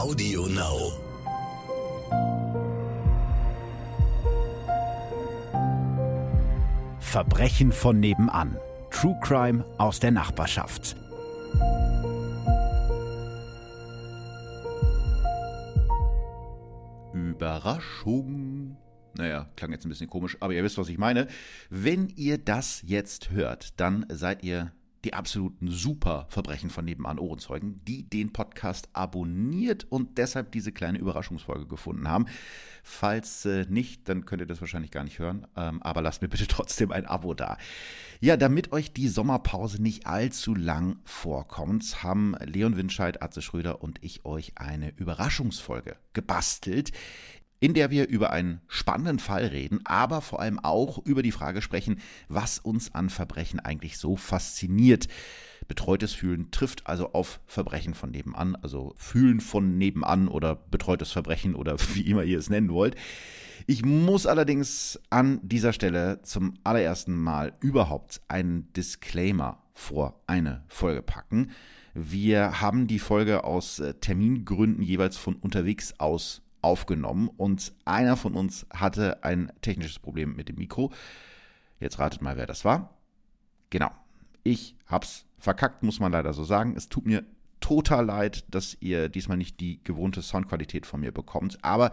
Audio Now. Verbrechen von nebenan. True Crime aus der Nachbarschaft. Überraschung. Naja, klang jetzt ein bisschen komisch, aber ihr wisst, was ich meine. Wenn ihr das jetzt hört, dann seid ihr die absoluten super Verbrechen von nebenan Ohrenzeugen, die den Podcast abonniert und deshalb diese kleine Überraschungsfolge gefunden haben. Falls äh, nicht, dann könnt ihr das wahrscheinlich gar nicht hören, ähm, aber lasst mir bitte trotzdem ein Abo da. Ja, damit euch die Sommerpause nicht allzu lang vorkommt, haben Leon Winscheid, Atze Schröder und ich euch eine Überraschungsfolge gebastelt in der wir über einen spannenden Fall reden, aber vor allem auch über die Frage sprechen, was uns an Verbrechen eigentlich so fasziniert. Betreutes Fühlen trifft also auf Verbrechen von nebenan, also Fühlen von nebenan oder betreutes Verbrechen oder wie immer ihr es nennen wollt. Ich muss allerdings an dieser Stelle zum allerersten Mal überhaupt einen Disclaimer vor eine Folge packen. Wir haben die Folge aus äh, Termingründen jeweils von unterwegs aus aufgenommen und einer von uns hatte ein technisches Problem mit dem Mikro. Jetzt ratet mal, wer das war. Genau. Ich hab's verkackt, muss man leider so sagen. Es tut mir total leid, dass ihr diesmal nicht die gewohnte Soundqualität von mir bekommt, aber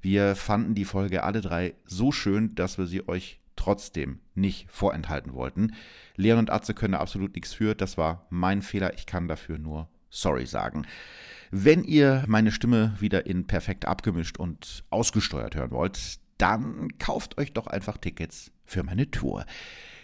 wir fanden die Folge alle drei so schön, dass wir sie euch trotzdem nicht vorenthalten wollten. Leon und Atze können da absolut nichts für. Das war mein Fehler. Ich kann dafür nur sorry sagen. Wenn ihr meine Stimme wieder in perfekt abgemischt und ausgesteuert hören wollt, dann kauft euch doch einfach Tickets für meine Tour.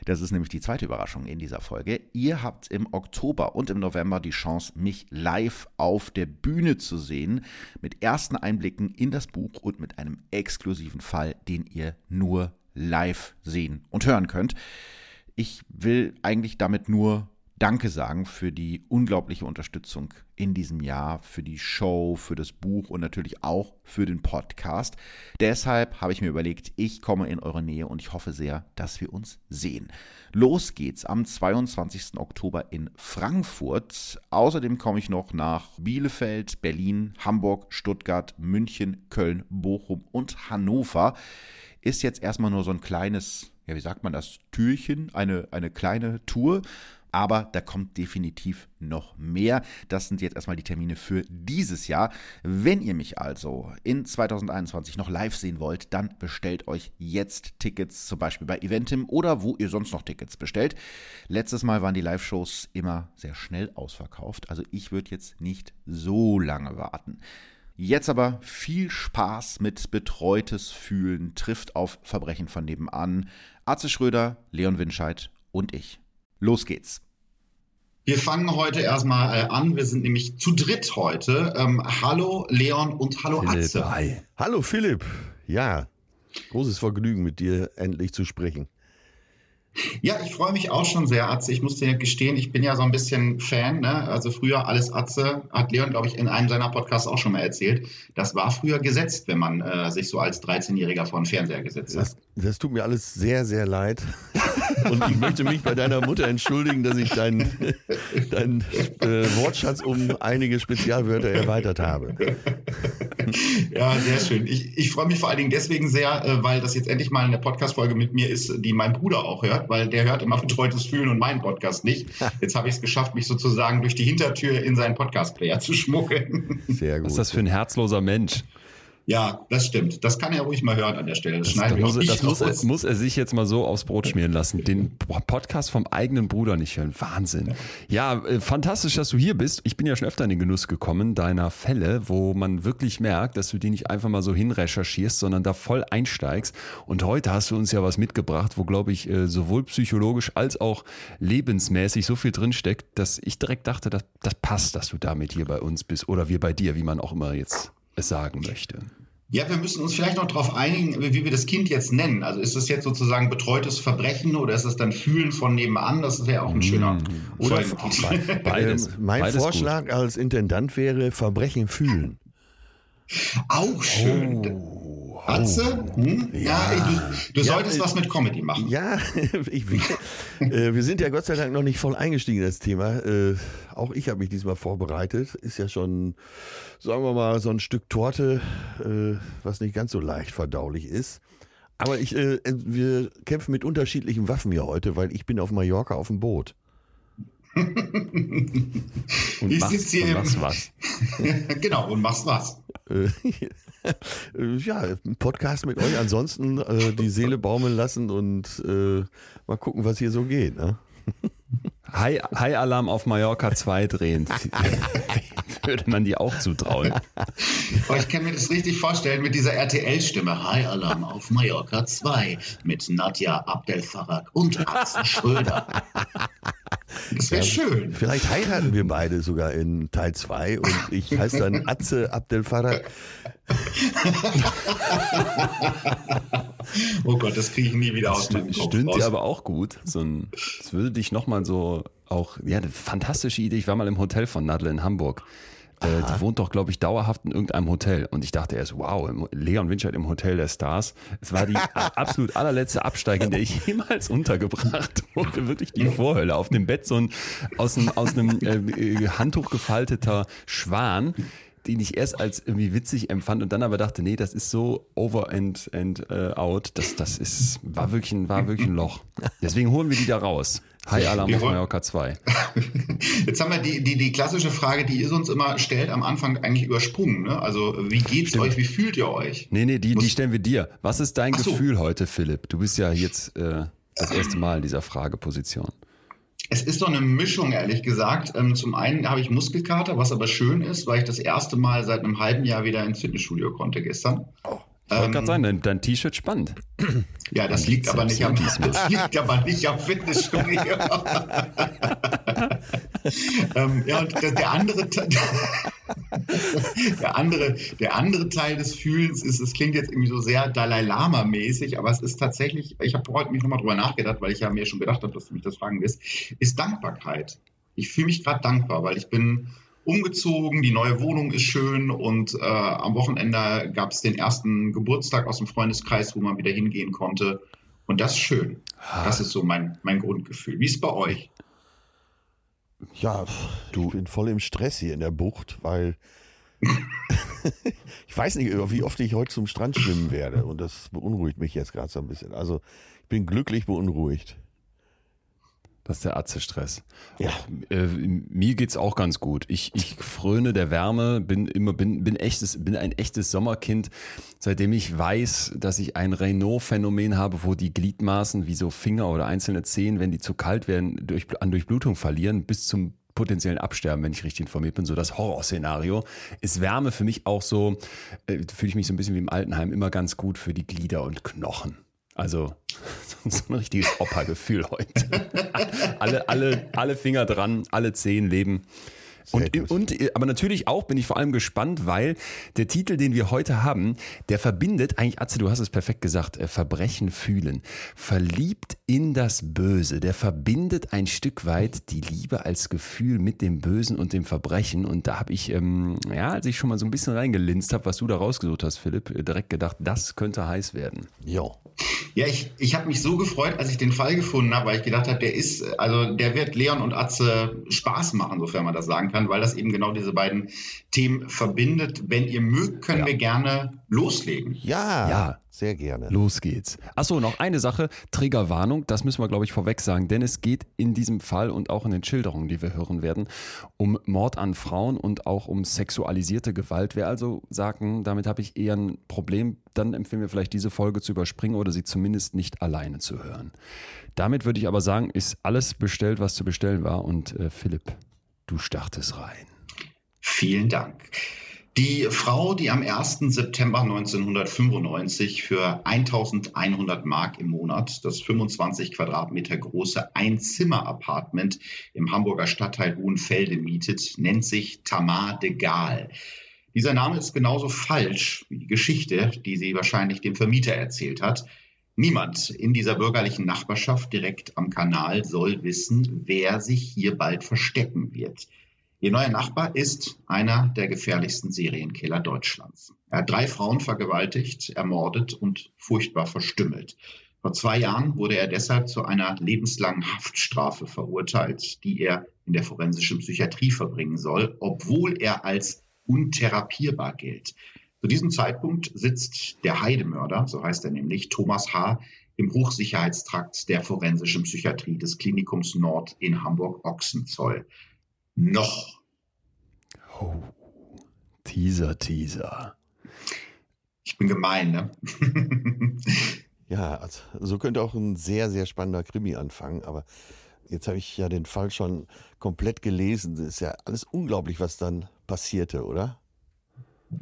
Das ist nämlich die zweite Überraschung in dieser Folge. Ihr habt im Oktober und im November die Chance, mich live auf der Bühne zu sehen, mit ersten Einblicken in das Buch und mit einem exklusiven Fall, den ihr nur live sehen und hören könnt. Ich will eigentlich damit nur Danke sagen für die unglaubliche Unterstützung in diesem Jahr, für die Show, für das Buch und natürlich auch für den Podcast. Deshalb habe ich mir überlegt, ich komme in eure Nähe und ich hoffe sehr, dass wir uns sehen. Los geht's am 22. Oktober in Frankfurt. Außerdem komme ich noch nach Bielefeld, Berlin, Hamburg, Stuttgart, München, Köln, Bochum und Hannover. Ist jetzt erstmal nur so ein kleines ja, wie sagt man das, Türchen, eine, eine kleine Tour. Aber da kommt definitiv noch mehr. Das sind jetzt erstmal die Termine für dieses Jahr. Wenn ihr mich also in 2021 noch live sehen wollt, dann bestellt euch jetzt Tickets, zum Beispiel bei Eventim oder wo ihr sonst noch Tickets bestellt. Letztes Mal waren die Live-Shows immer sehr schnell ausverkauft. Also ich würde jetzt nicht so lange warten. Jetzt aber viel Spaß mit betreutes Fühlen trifft auf Verbrechen von nebenan. Arze Schröder, Leon Winscheid und ich. Los geht's. Wir fangen heute erstmal äh, an. Wir sind nämlich zu dritt heute. Ähm, hallo Leon und hallo Philipp, Atze. Hi. Hallo Philipp. Ja, großes Vergnügen mit dir endlich zu sprechen. Ja, ich freue mich auch schon sehr, Atze. Ich muss dir gestehen, ich bin ja so ein bisschen Fan. Ne? Also früher alles Atze, hat Leon, glaube ich, in einem seiner Podcasts auch schon mal erzählt. Das war früher gesetzt, wenn man äh, sich so als 13-Jähriger vor den Fernseher gesetzt hat. Das, das tut mir alles sehr, sehr leid. Und ich möchte mich bei deiner Mutter entschuldigen, dass ich deinen dein, äh, Wortschatz um einige Spezialwörter erweitert habe. Ja, sehr schön. Ich, ich freue mich vor allen Dingen deswegen sehr, äh, weil das jetzt endlich mal eine Podcast-Folge mit mir ist, die mein Bruder auch hört, weil der hört immer betreutes Fühlen und meinen Podcast nicht. Jetzt habe ich es geschafft, mich sozusagen durch die Hintertür in seinen Podcast-Player zu schmuggeln. Sehr gut. Was ist das für ein herzloser Mensch? Ja, das stimmt. Das kann er ruhig mal hören an der Stelle. Das, Das, schneiden das, wir muss, er- das muss, er, muss er sich jetzt mal so aufs Brot schmieren lassen. Den Podcast vom eigenen Bruder nicht hören. Wahnsinn. Ja, äh, fantastisch, dass du hier bist. Ich bin ja schon öfter in den Genuss gekommen deiner Fälle, wo man wirklich merkt, dass du die nicht einfach mal so hinrecherchierst, sondern da voll einsteigst. Und heute hast du uns ja was mitgebracht, wo, glaube ich, äh, sowohl psychologisch als auch lebensmäßig so viel drinsteckt, dass ich direkt dachte, das, das passt, dass du damit hier bei uns bist oder wir bei dir, wie man auch immer jetzt es sagen möchte. Ja, wir müssen uns vielleicht noch darauf einigen, wie wir das Kind jetzt nennen. Also ist das jetzt sozusagen betreutes Verbrechen oder ist das dann Fühlen von nebenan? Das wäre auch ein schöner Oder Folgentitel. Beides. Ähm, mein Beides Vorschlag als Intendant wäre Verbrechen fühlen. Auch schön. Oh, Atze? Hm? Ja, Ja. du, du Ja, solltest äh, was mit Comedy machen. Ja, ich, wir, äh, wir sind ja Gott sei Dank noch nicht voll eingestiegen in das Thema. Äh, auch ich habe mich diesmal vorbereitet. Ist ja schon, sagen wir mal, so ein Stück Torte, äh, was nicht ganz so leicht verdaulich ist. Aber ich, äh, wir kämpfen mit unterschiedlichen Waffen hier heute, weil ich bin auf Mallorca auf dem Boot. Und Ich machst, sitz hier und machst was. genau, und machst was. Äh, ja, ein Podcast mit euch. Ansonsten äh, die Seele baumeln lassen und äh, mal gucken, was hier so geht. Ne? High, High Alarm auf Mallorca 2 drehen. Würde man dir auch zutrauen. Aber ich kann mir das richtig vorstellen mit dieser RTL-Stimme. High Alarm auf Mallorca 2 mit Nadja Abdel-Farag und Axel Schröder. Das wäre schön. Vielleicht heiraten wir beide sogar in Teil 2 und ich heiße dann Atze Abdel Farag. Oh Gott, das kriege ich nie wieder aus meinem Kopf stünde raus. dir aber auch gut. So ein, das würde dich nochmal so auch, ja, eine fantastische Idee. Ich war mal im Hotel von Nadel in Hamburg. Äh, die wohnt doch, glaube ich, dauerhaft in irgendeinem Hotel. Und ich dachte erst, wow, Leon Winscheid im Hotel der Stars. Es war die absolut allerletzte Absteige, in der ich jemals untergebracht wurde. Wirklich die Vorhölle. Auf dem Bett so ein aus einem, aus einem äh, äh, Handtuch gefalteter Schwan den ich erst als irgendwie witzig empfand und dann aber dachte, nee, das ist so over and, and äh, out, das, das ist, war wirklich, ein, war wirklich ein Loch. Deswegen holen wir die da raus. High Alarm Wir auf Mallorca 2. Jetzt haben wir die, die, die klassische Frage, die ihr uns immer stellt, am Anfang eigentlich übersprungen. Ne? Also, wie geht's Stimmt. euch? Wie fühlt ihr euch? Nee, nee, die, die stellen wir dir. Was ist dein so. Gefühl heute, Philipp? Du bist ja jetzt äh, das erste Mal in dieser Frageposition. Es ist doch eine Mischung, ehrlich gesagt. Ähm, zum einen habe ich Muskelkater, was aber schön ist, weil ich das erste Mal seit einem halben Jahr wieder ins Fitnessstudio konnte gestern. Ich wollte Ähm, gerade sagen, dein, dein T-Shirt spannend. Ja, das An liegt aber nicht am, das liegt aber nicht am Fitnessstudio. ähm, ja, und der, der andere Teil, der andere, der andere Teil des Fühlens ist, es klingt jetzt irgendwie so sehr Dalai Lama mäßig, aber es ist tatsächlich, ich habe heute mich nochmal drüber nachgedacht, weil ich ja mir schon gedacht habe, dass du mich das fragen wirst, ist Dankbarkeit. Ich fühle mich gerade dankbar, weil ich bin umgezogen, die neue Wohnung ist schön und äh, am Wochenende gab es den ersten Geburtstag aus dem Freundeskreis, wo man wieder hingehen konnte. Und das ist schön. Das ist so mein, mein Grundgefühl. Wie ist es bei euch? Ja, du, ich bin voll im Stress hier in der Bucht, weil ich weiß nicht, wie oft ich heute zum Strand schwimmen werde und das beunruhigt mich jetzt gerade so ein bisschen. Also ich bin glücklich beunruhigt. Das ist der Atze-Stress. Ja. Äh, mir geht's auch ganz gut. Ich, ich fröne der Wärme, bin immer, bin, bin echtes, bin ein echtes Sommerkind, seitdem ich weiß, dass ich ein Renault-Phänomen habe, wo die Gliedmaßen wie so Finger oder einzelne Zehen, wenn die zu kalt werden, durch, an Durchblutung verlieren, bis zum potenziellen Absterben, wenn ich richtig informiert bin, so das Horrorszenario, ist Wärme für mich auch so, äh, fühle ich mich so ein bisschen wie im Altenheim, immer ganz gut für die Glieder und Knochen. Also so ein richtiges Opa-Gefühl heute. alle, alle, alle Finger dran, alle Zehen leben. Und, und, aber natürlich auch bin ich vor allem gespannt, weil der Titel, den wir heute haben, der verbindet, eigentlich, Atze, du hast es perfekt gesagt, äh, Verbrechen fühlen. Verliebt in das Böse. Der verbindet ein Stück weit die Liebe als Gefühl mit dem Bösen und dem Verbrechen. Und da habe ich, ähm, ja, als ich schon mal so ein bisschen reingelinst habe, was du da rausgesucht hast, Philipp, äh, direkt gedacht, das könnte heiß werden. Ja. Ja, ich, ich habe mich so gefreut, als ich den Fall gefunden habe, weil ich gedacht habe, der ist, also der wird Leon und Atze Spaß machen, sofern man das sagen kann, weil das eben genau diese beiden Themen verbindet. Wenn ihr mögt, können Ja. wir gerne loslegen. Ja, Ja. sehr gerne. Los geht's. Achso, noch eine Sache, Triggerwarnung, das müssen wir, glaube ich, vorweg sagen, denn es geht in diesem Fall und auch in den Schilderungen, die wir hören werden, um Mord an Frauen und auch um sexualisierte Gewalt. Wer also sagt, damit habe ich eher ein Problem, dann empfehlen wir vielleicht diese Folge zu überspringen oder sie zumindest nicht alleine zu hören. Damit würde ich aber sagen, ist alles bestellt, was zu bestellen war und äh, Philipp, du startest rein. Vielen Dank. Die Frau, die am 1. September 1995 für 1100 Mark im Monat das 25 Quadratmeter große Einzimmer-Apartment im Hamburger Stadtteil Hohenfelde mietet, nennt sich Tamar de Gaal. Dieser Name ist genauso falsch wie die Geschichte, die sie wahrscheinlich dem Vermieter erzählt hat. Niemand in dieser bürgerlichen Nachbarschaft direkt am Kanal soll wissen, wer sich hier bald verstecken wird. Ihr neuer Nachbar ist einer der gefährlichsten Serienkiller Deutschlands. Er hat drei Frauen vergewaltigt, ermordet und furchtbar verstümmelt. Vor zwei Jahren wurde er deshalb zu einer lebenslangen Haftstrafe verurteilt, die er in der forensischen Psychiatrie verbringen soll, obwohl er als untherapierbar gilt. Zu diesem Zeitpunkt sitzt der Heidemörder, so heißt er nämlich, Thomas H., im Hochsicherheitstrakt der forensischen Psychiatrie des Klinikums Nord in Hamburg-Ochsenzoll. Noch. Oh. Teaser, Teaser. Ich bin gemein, ne? ja, also so könnte auch ein sehr, sehr spannender Krimi anfangen, aber jetzt habe ich ja den Fall schon komplett gelesen. Das ist ja alles unglaublich, was dann passierte, oder?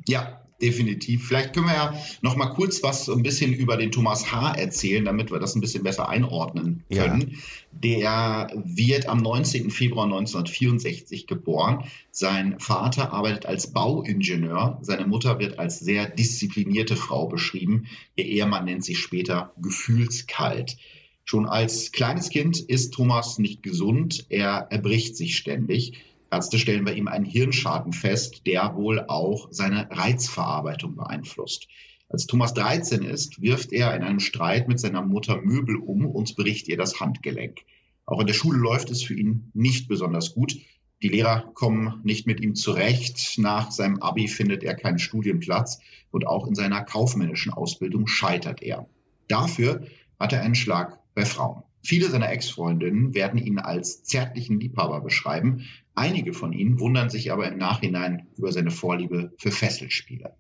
Ja, definitiv. Vielleicht können wir ja noch mal kurz was ein bisschen über den Thomas H. erzählen, damit wir das ein bisschen besser einordnen können. Ja. Der wird am 19. Februar 1964 geboren. Sein Vater arbeitet als Bauingenieur. Seine Mutter wird als sehr disziplinierte Frau beschrieben. Ihr Ehemann nennt sich später gefühlskalt. Schon als kleines Kind ist Thomas nicht gesund. Er erbricht sich ständig. Ärzte stellen bei ihm einen Hirnschaden fest, der wohl auch seine Reizverarbeitung beeinflusst. Als Thomas 13 ist, wirft er in einem Streit mit seiner Mutter Möbel um und bricht ihr das Handgelenk. Auch in der Schule läuft es für ihn nicht besonders gut. Die Lehrer kommen nicht mit ihm zurecht. Nach seinem Abi findet er keinen Studienplatz und auch in seiner kaufmännischen Ausbildung scheitert er. Dafür hat er einen Schlag bei Frauen. Viele seiner Ex-Freundinnen werden ihn als zärtlichen Liebhaber beschreiben. Einige von ihnen wundern sich aber im Nachhinein über seine Vorliebe für Fesselspiele.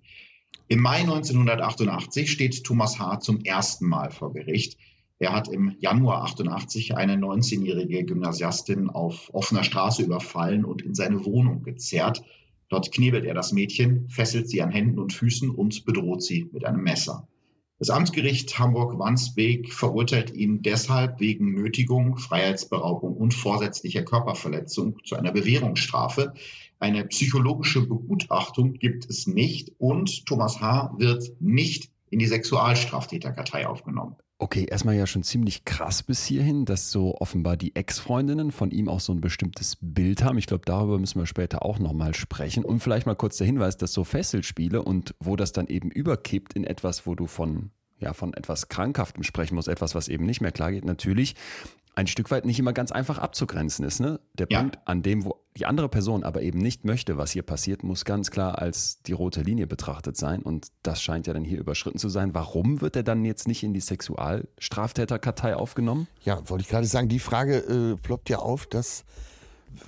Im Mai 1988 steht Thomas H. zum ersten Mal vor Gericht. Er hat im Januar 88 eine 19-jährige Gymnasiastin auf offener Straße überfallen und in seine Wohnung gezerrt. Dort knebelt er das Mädchen, fesselt sie an Händen und Füßen und bedroht sie mit einem Messer. Das Amtsgericht Hamburg-Wandsbek verurteilt ihn deshalb wegen Nötigung, Freiheitsberaubung und vorsätzlicher Körperverletzung zu einer Bewährungsstrafe. Eine psychologische Begutachtung gibt es nicht und Thomas H. wird nicht in die Sexualstraftäterkartei aufgenommen. Okay, erstmal ja schon ziemlich krass bis hierhin, dass so offenbar die Ex-Freundinnen von ihm auch so ein bestimmtes Bild haben. Ich glaube, darüber müssen wir später auch nochmal sprechen. Und vielleicht mal kurz der Hinweis, dass so Fesselspiele und wo das dann eben überkippt in etwas, wo du von, ja, von etwas Krankhaftem sprechen musst, etwas, was eben nicht mehr klar geht, natürlich ein Stück weit nicht immer ganz einfach abzugrenzen ist. Ne? Der ja. Punkt, an dem, wo die andere Person aber eben nicht möchte, was hier passiert, muss ganz klar als die rote Linie betrachtet sein. Und das scheint ja dann hier überschritten zu sein. Warum wird er dann jetzt nicht in die Sexualstraftäterkartei aufgenommen? Ja, wollte ich gerade sagen, die Frage äh, ploppt ja auf, dass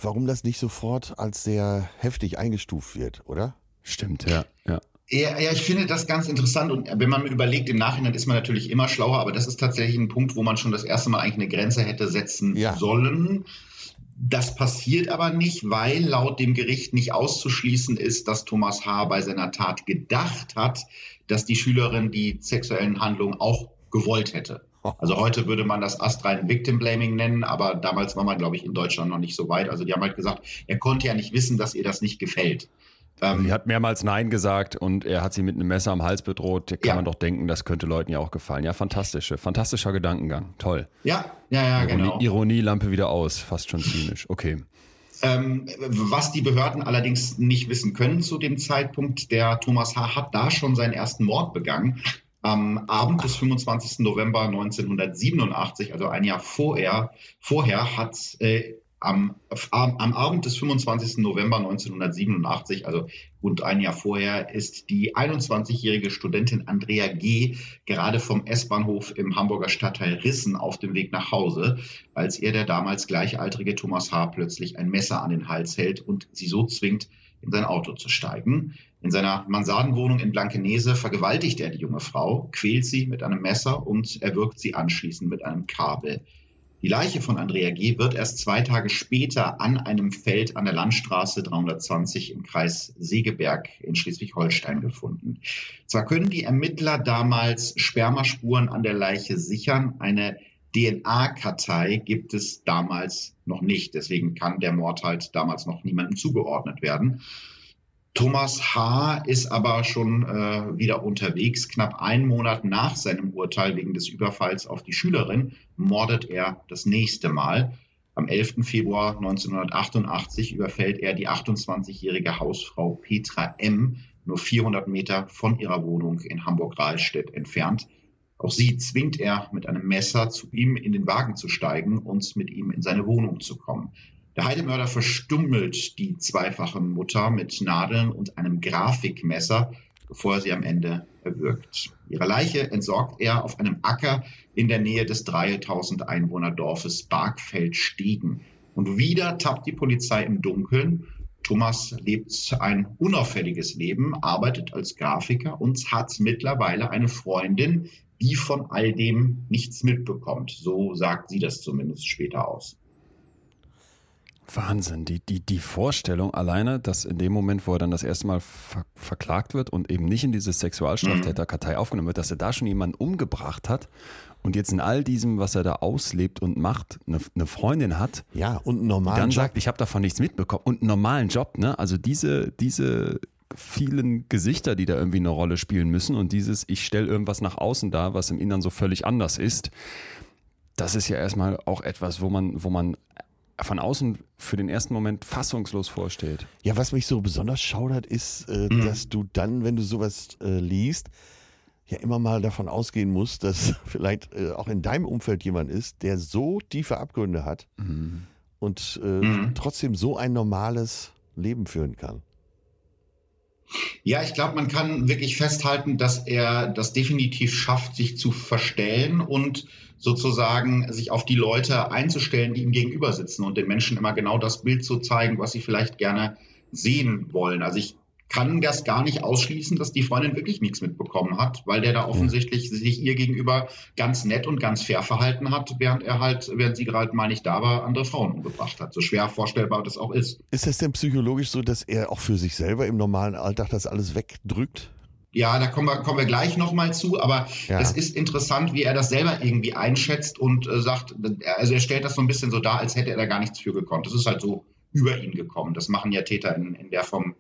warum das nicht sofort als sehr heftig eingestuft wird, oder? Stimmt, ja. ja. Ja, ja, ich finde das ganz interessant und wenn man überlegt, im Nachhinein ist man natürlich immer schlauer, aber das ist tatsächlich ein Punkt, wo man schon das erste Mal eigentlich eine Grenze hätte setzen ja. sollen. Das passiert aber nicht, weil laut dem Gericht nicht auszuschließen ist, dass Thomas H. bei seiner Tat gedacht hat, dass die Schülerin die sexuellen Handlungen auch gewollt hätte. Also heute würde man das astrein Victim Blaming nennen, aber damals war man, glaube ich, in Deutschland noch nicht so weit. Also die haben halt gesagt, er konnte ja nicht wissen, dass ihr das nicht gefällt. Ähm, sie hat mehrmals Nein gesagt und er hat sie mit einem Messer am Hals bedroht. Da kann ja. man doch denken, das könnte Leuten ja auch gefallen. Ja, fantastische, fantastischer Gedankengang. Toll. Ja, ja, ja, Ironie, genau. Ironielampe wieder aus, fast schon zynisch. Okay. Ähm, was die Behörden allerdings nicht wissen können zu dem Zeitpunkt, der Thomas H. hat da schon seinen ersten Mord begangen. Am Abend des 25. November 1987, also ein Jahr vorher, vorher hat äh, am, am Abend des 25. November 1987, also rund ein Jahr vorher, ist die 21-jährige Studentin Andrea G. gerade vom S-Bahnhof im Hamburger Stadtteil Rissen auf dem Weg nach Hause, als ihr der damals gleichaltrige Thomas H. plötzlich ein Messer an den Hals hält und sie so zwingt, in sein Auto zu steigen. In seiner Mansardenwohnung in Blankenese vergewaltigt er die junge Frau, quält sie mit einem Messer und erwürgt sie anschließend mit einem Kabel. Die Leiche von Andrea G. wird erst zwei Tage später an einem Feld an der Landstraße 320 im Kreis Segeberg in Schleswig-Holstein gefunden. Zwar können die Ermittler damals Spermaspuren an der Leiche sichern, eine DNA-Kartei gibt es damals noch nicht. Deswegen kann der Mord halt damals noch niemandem zugeordnet werden. Thomas H. ist aber schon äh, wieder unterwegs. Knapp einen Monat nach seinem Urteil wegen des Überfalls auf die Schülerin mordet er das nächste Mal. Am 11. Februar 1988 überfällt er die 28-jährige Hausfrau Petra M. nur 400 Meter von ihrer Wohnung in Hamburg-Rahlstedt entfernt. Auch sie zwingt er mit einem Messer zu ihm in den Wagen zu steigen und mit ihm in seine Wohnung zu kommen. Der Heidemörder verstummelt die zweifache Mutter mit Nadeln und einem Grafikmesser, bevor er sie am Ende erwürgt. Ihre Leiche entsorgt er auf einem Acker in der Nähe des 3000 Einwohnerdorfes Bargfeld-Stegen. Und wieder tappt die Polizei im Dunkeln. Thomas lebt ein unauffälliges Leben, arbeitet als Grafiker und hat mittlerweile eine Freundin, die von all dem nichts mitbekommt. So sagt sie das zumindest später aus. Wahnsinn, die, die, die Vorstellung alleine, dass in dem Moment, wo er dann das erste Mal ver verklagt wird und eben nicht in diese Sexualstraftäterkartei mhm. aufgenommen wird, dass er da schon jemanden umgebracht hat und jetzt in all diesem, was er da auslebt und macht, eine, eine Freundin hat. Ja, und einen normalen dann Job. sagt, ich habe davon nichts mitbekommen und einen normalen Job, ne? Also diese, diese vielen Gesichter, die da irgendwie eine Rolle spielen müssen und dieses, ich stelle irgendwas nach außen da, was im Innern so völlig anders ist. Das ist ja erstmal auch etwas, wo man, wo man von außen für den ersten Moment fassungslos vorsteht. Ja, was mich so besonders schaudert, ist, äh, mhm. dass du dann, wenn du sowas äh, liest, ja immer mal davon ausgehen musst, dass vielleicht äh, auch in deinem Umfeld jemand ist, der so tiefe Abgründe hat mhm. und äh, mhm. trotzdem so ein normales Leben führen kann. Ja, ich glaube, man kann wirklich festhalten, dass er das definitiv schafft, sich zu verstellen und sozusagen sich auf die Leute einzustellen, die ihm gegenüber sitzen und den Menschen immer genau das Bild zu zeigen, was sie vielleicht gerne sehen wollen. Also ich kann das gar nicht ausschließen, dass die Freundin wirklich nichts mitbekommen hat, weil der da offensichtlich sich ihr gegenüber ganz nett und ganz fair verhalten hat, während er halt, während sie gerade mal nicht da war, andere Frauen umgebracht hat. So schwer vorstellbar das auch ist. Ist es denn psychologisch so, dass er auch für sich selber im normalen Alltag das alles wegdrückt? Ja, da kommen wir, kommen wir gleich nochmal zu, aber ja. es ist interessant, wie er das selber irgendwie einschätzt und äh, sagt, also er stellt das so ein bisschen so dar, als hätte er da gar nichts für gekonnt. Das ist halt so über ihn gekommen. Das machen ja Täter in, in der Form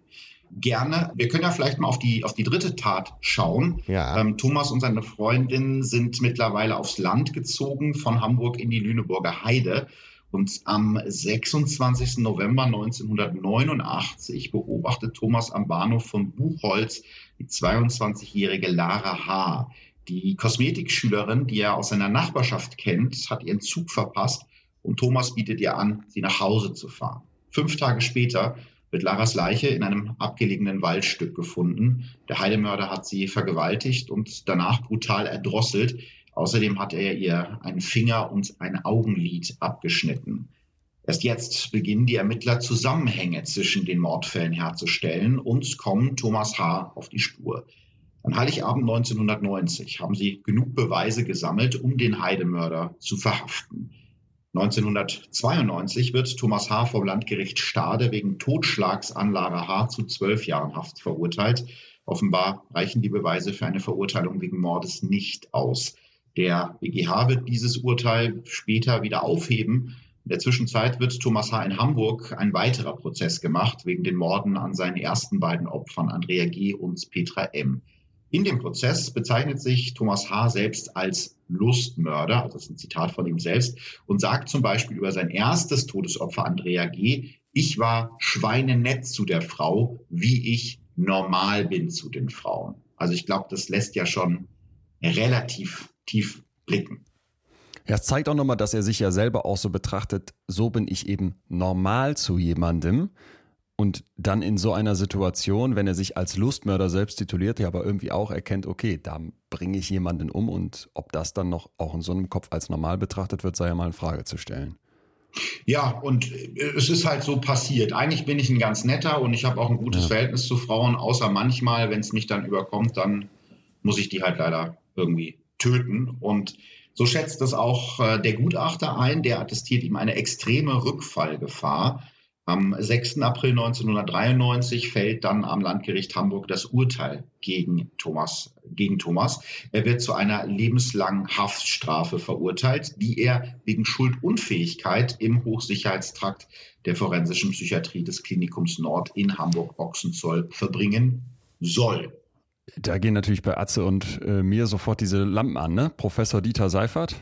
gerne. Wir können ja vielleicht mal auf die, auf die dritte Tat schauen. Ja. Ähm, Thomas und seine Freundin sind mittlerweile aufs Land gezogen, von Hamburg in die Lüneburger Heide. Und am 26. November 1989 beobachtet Thomas am Bahnhof von Buchholz die 22-jährige Lara H. Die Kosmetikschülerin, die er aus seiner Nachbarschaft kennt, hat ihren Zug verpasst und Thomas bietet ihr an, sie nach Hause zu fahren. Fünf Tage später wird Laras Leiche in einem abgelegenen Waldstück gefunden. Der Heidemörder hat sie vergewaltigt und danach brutal erdrosselt. Außerdem hat er ihr einen Finger und ein Augenlid abgeschnitten. Erst jetzt beginnen die Ermittler Zusammenhänge zwischen den Mordfällen herzustellen und kommen Thomas H. auf die Spur. An Heiligabend 1990 haben sie genug Beweise gesammelt, um den Heidemörder zu verhaften. 1992 wird Thomas H. vom Landgericht Stade wegen Totschlags an Lara H. zu zwölf Jahren Haft verurteilt. Offenbar reichen die Beweise für eine Verurteilung wegen Mordes nicht aus. Der BGH wird dieses Urteil später wieder aufheben. In der Zwischenzeit wird Thomas H. in Hamburg ein weiterer Prozess gemacht wegen den Morden an seinen ersten beiden Opfern Andrea G. und Petra M. In dem Prozess bezeichnet sich Thomas H. selbst als Lustmörder, also das ist ein Zitat von ihm selbst, und sagt zum Beispiel über sein erstes Todesopfer Andrea G., ich war schweinenett zu der Frau, wie ich normal bin zu den Frauen. Also ich glaube, das lässt ja schon relativ tief blicken. Ja, es zeigt auch nochmal, dass er sich ja selber auch so betrachtet, so bin ich eben normal zu jemandem. Und dann in so einer Situation, wenn er sich als Lustmörder selbst tituliert, ja aber irgendwie auch erkennt, okay, da bringe ich jemanden um und ob das dann noch auch in so einem Kopf als normal betrachtet wird, sei ja mal in Frage zu stellen. Ja, und es ist halt so passiert. Eigentlich bin ich ein ganz netter und ich habe auch ein gutes ja. Verhältnis zu Frauen, außer manchmal, wenn es mich dann überkommt, dann muss ich die halt leider irgendwie töten. Und so schätzt das auch äh, der Gutachter ein, der attestiert ihm eine extreme Rückfallgefahr. Am 6. April 1993 fällt dann am Landgericht Hamburg das Urteil gegen Thomas, gegen Thomas. Er wird zu einer lebenslangen Haftstrafe verurteilt, die er wegen Schuldunfähigkeit im Hochsicherheitstrakt der forensischen Psychiatrie des Klinikums Nord in Hamburg-Ochsenzoll verbringen soll. Da gehen natürlich bei Atze und äh, mir sofort diese Lampen an, ne? Professor Dieter Seifert.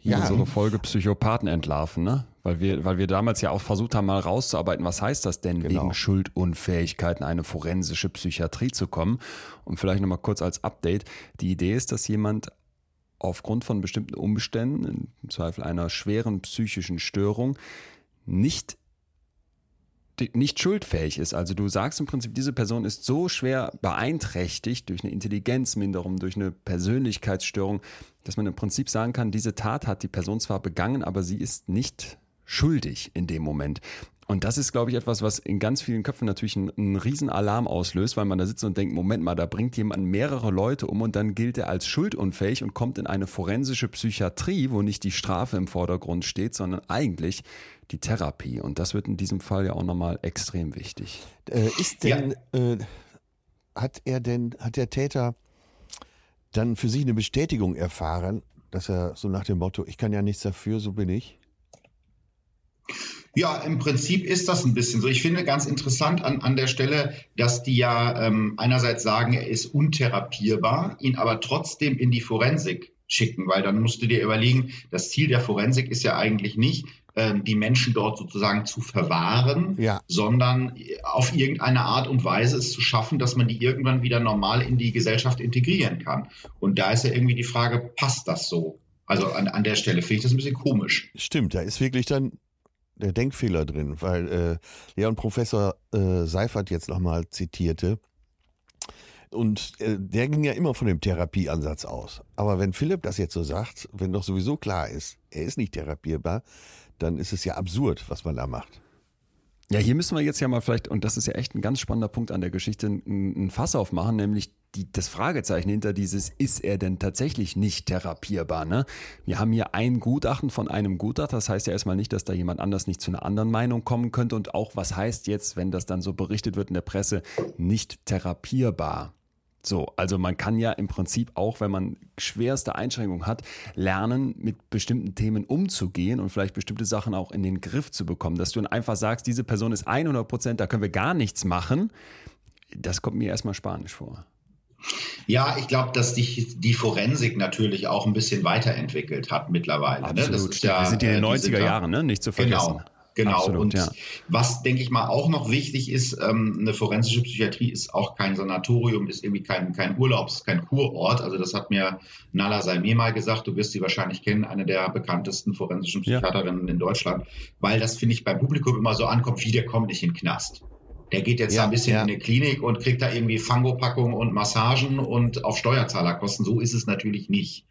Ja. Unsere Folge Psychopathen entlarven, ne? Weil wir, weil wir damals ja auch versucht haben, mal rauszuarbeiten, was heißt das denn, Genau. wegen Schuldunfähigkeit in eine forensische Psychiatrie zu kommen. Und vielleicht nochmal kurz als Update. Die Idee ist, dass jemand aufgrund von bestimmten Umständen, im Zweifel einer schweren psychischen Störung, nicht nicht schuldfähig ist. Also du sagst im Prinzip, diese Person ist so schwer beeinträchtigt durch eine Intelligenzminderung, durch eine Persönlichkeitsstörung, dass man im Prinzip sagen kann, diese Tat hat die Person zwar begangen, aber sie ist nicht schuldig in dem Moment. Und das ist, glaube ich, etwas, was in ganz vielen Köpfen natürlich einen, einen riesen Alarm auslöst, weil man da sitzt und denkt, Moment mal, da bringt jemand mehrere Leute um und dann gilt er als schuldunfähig und kommt in eine forensische Psychiatrie, wo nicht die Strafe im Vordergrund steht, sondern eigentlich die Therapie. Und das wird in diesem Fall ja auch nochmal extrem wichtig. Äh, ist denn, äh, hat er denn, hat der Täter dann für sich eine Bestätigung erfahren, dass er so nach dem Motto, ich kann ja nichts dafür, so bin ich? Ja, im Prinzip ist das ein bisschen so. Ich finde ganz interessant an, an der Stelle, dass die ja ähm, einerseits sagen, er ist untherapierbar, ihn aber trotzdem in die Forensik schicken, weil dann musst du dir überlegen, das Ziel der Forensik ist ja eigentlich nicht, die Menschen dort sozusagen zu verwahren, Ja. sondern auf irgendeine Art und Weise es zu schaffen, dass man die irgendwann wieder normal in die Gesellschaft integrieren kann. Und da ist ja irgendwie die Frage, passt das so? Also an, an der Stelle finde ich das ein bisschen komisch. Stimmt, da ist wirklich dann der Denkfehler drin, weil äh, Leon Professor äh, Seifert jetzt nochmal zitierte. Und äh, der ging ja immer von dem Therapieansatz aus. Aber wenn Philipp das jetzt so sagt, wenn doch sowieso klar ist, er ist nicht therapierbar, dann ist es ja absurd, was man da macht. Ja, hier müssen wir jetzt ja mal vielleicht, und das ist ja echt ein ganz spannender Punkt an der Geschichte, ein, Fass aufmachen, nämlich die, das Fragezeichen hinter dieses, ist er denn tatsächlich nicht therapierbar? Ne? Wir haben hier ein Gutachten von einem Gutachter, das heißt ja erstmal nicht, dass da jemand anders nicht zu einer anderen Meinung kommen könnte und auch, was heißt jetzt, wenn das dann so berichtet wird in der Presse, nicht therapierbar? So, also man kann ja im Prinzip auch, wenn man schwerste Einschränkungen hat, lernen, mit bestimmten Themen umzugehen und vielleicht bestimmte Sachen auch in den Griff zu bekommen. Dass du dann einfach sagst, diese Person ist 100 Prozent, da können wir gar nichts machen, das kommt mir erstmal spanisch vor. Ja, ich glaube, dass sich die Forensik natürlich auch ein bisschen weiterentwickelt hat mittlerweile. Ne? Das Absolut. ist ja, wir sind in den äh, die sind 90er da- Jahren, ne? nicht zu vergessen. Genau. Genau. Absolut, und ja. was, denke ich mal, auch noch wichtig ist, ähm, eine forensische Psychiatrie ist auch kein Sanatorium, ist irgendwie kein, kein Urlaubs-, kein Kurort. Also das hat mir Nala Salme mal gesagt, du wirst sie wahrscheinlich kennen, eine der bekanntesten forensischen Ja. Psychiaterinnen in Deutschland, weil das, finde ich, beim Publikum immer so ankommt, wie der kommt nicht in den Knast. Der geht jetzt Ja, da ein bisschen ja. in eine Klinik und kriegt da irgendwie Fangopackungen und Massagen und auf Steuerzahlerkosten. So ist es natürlich nicht.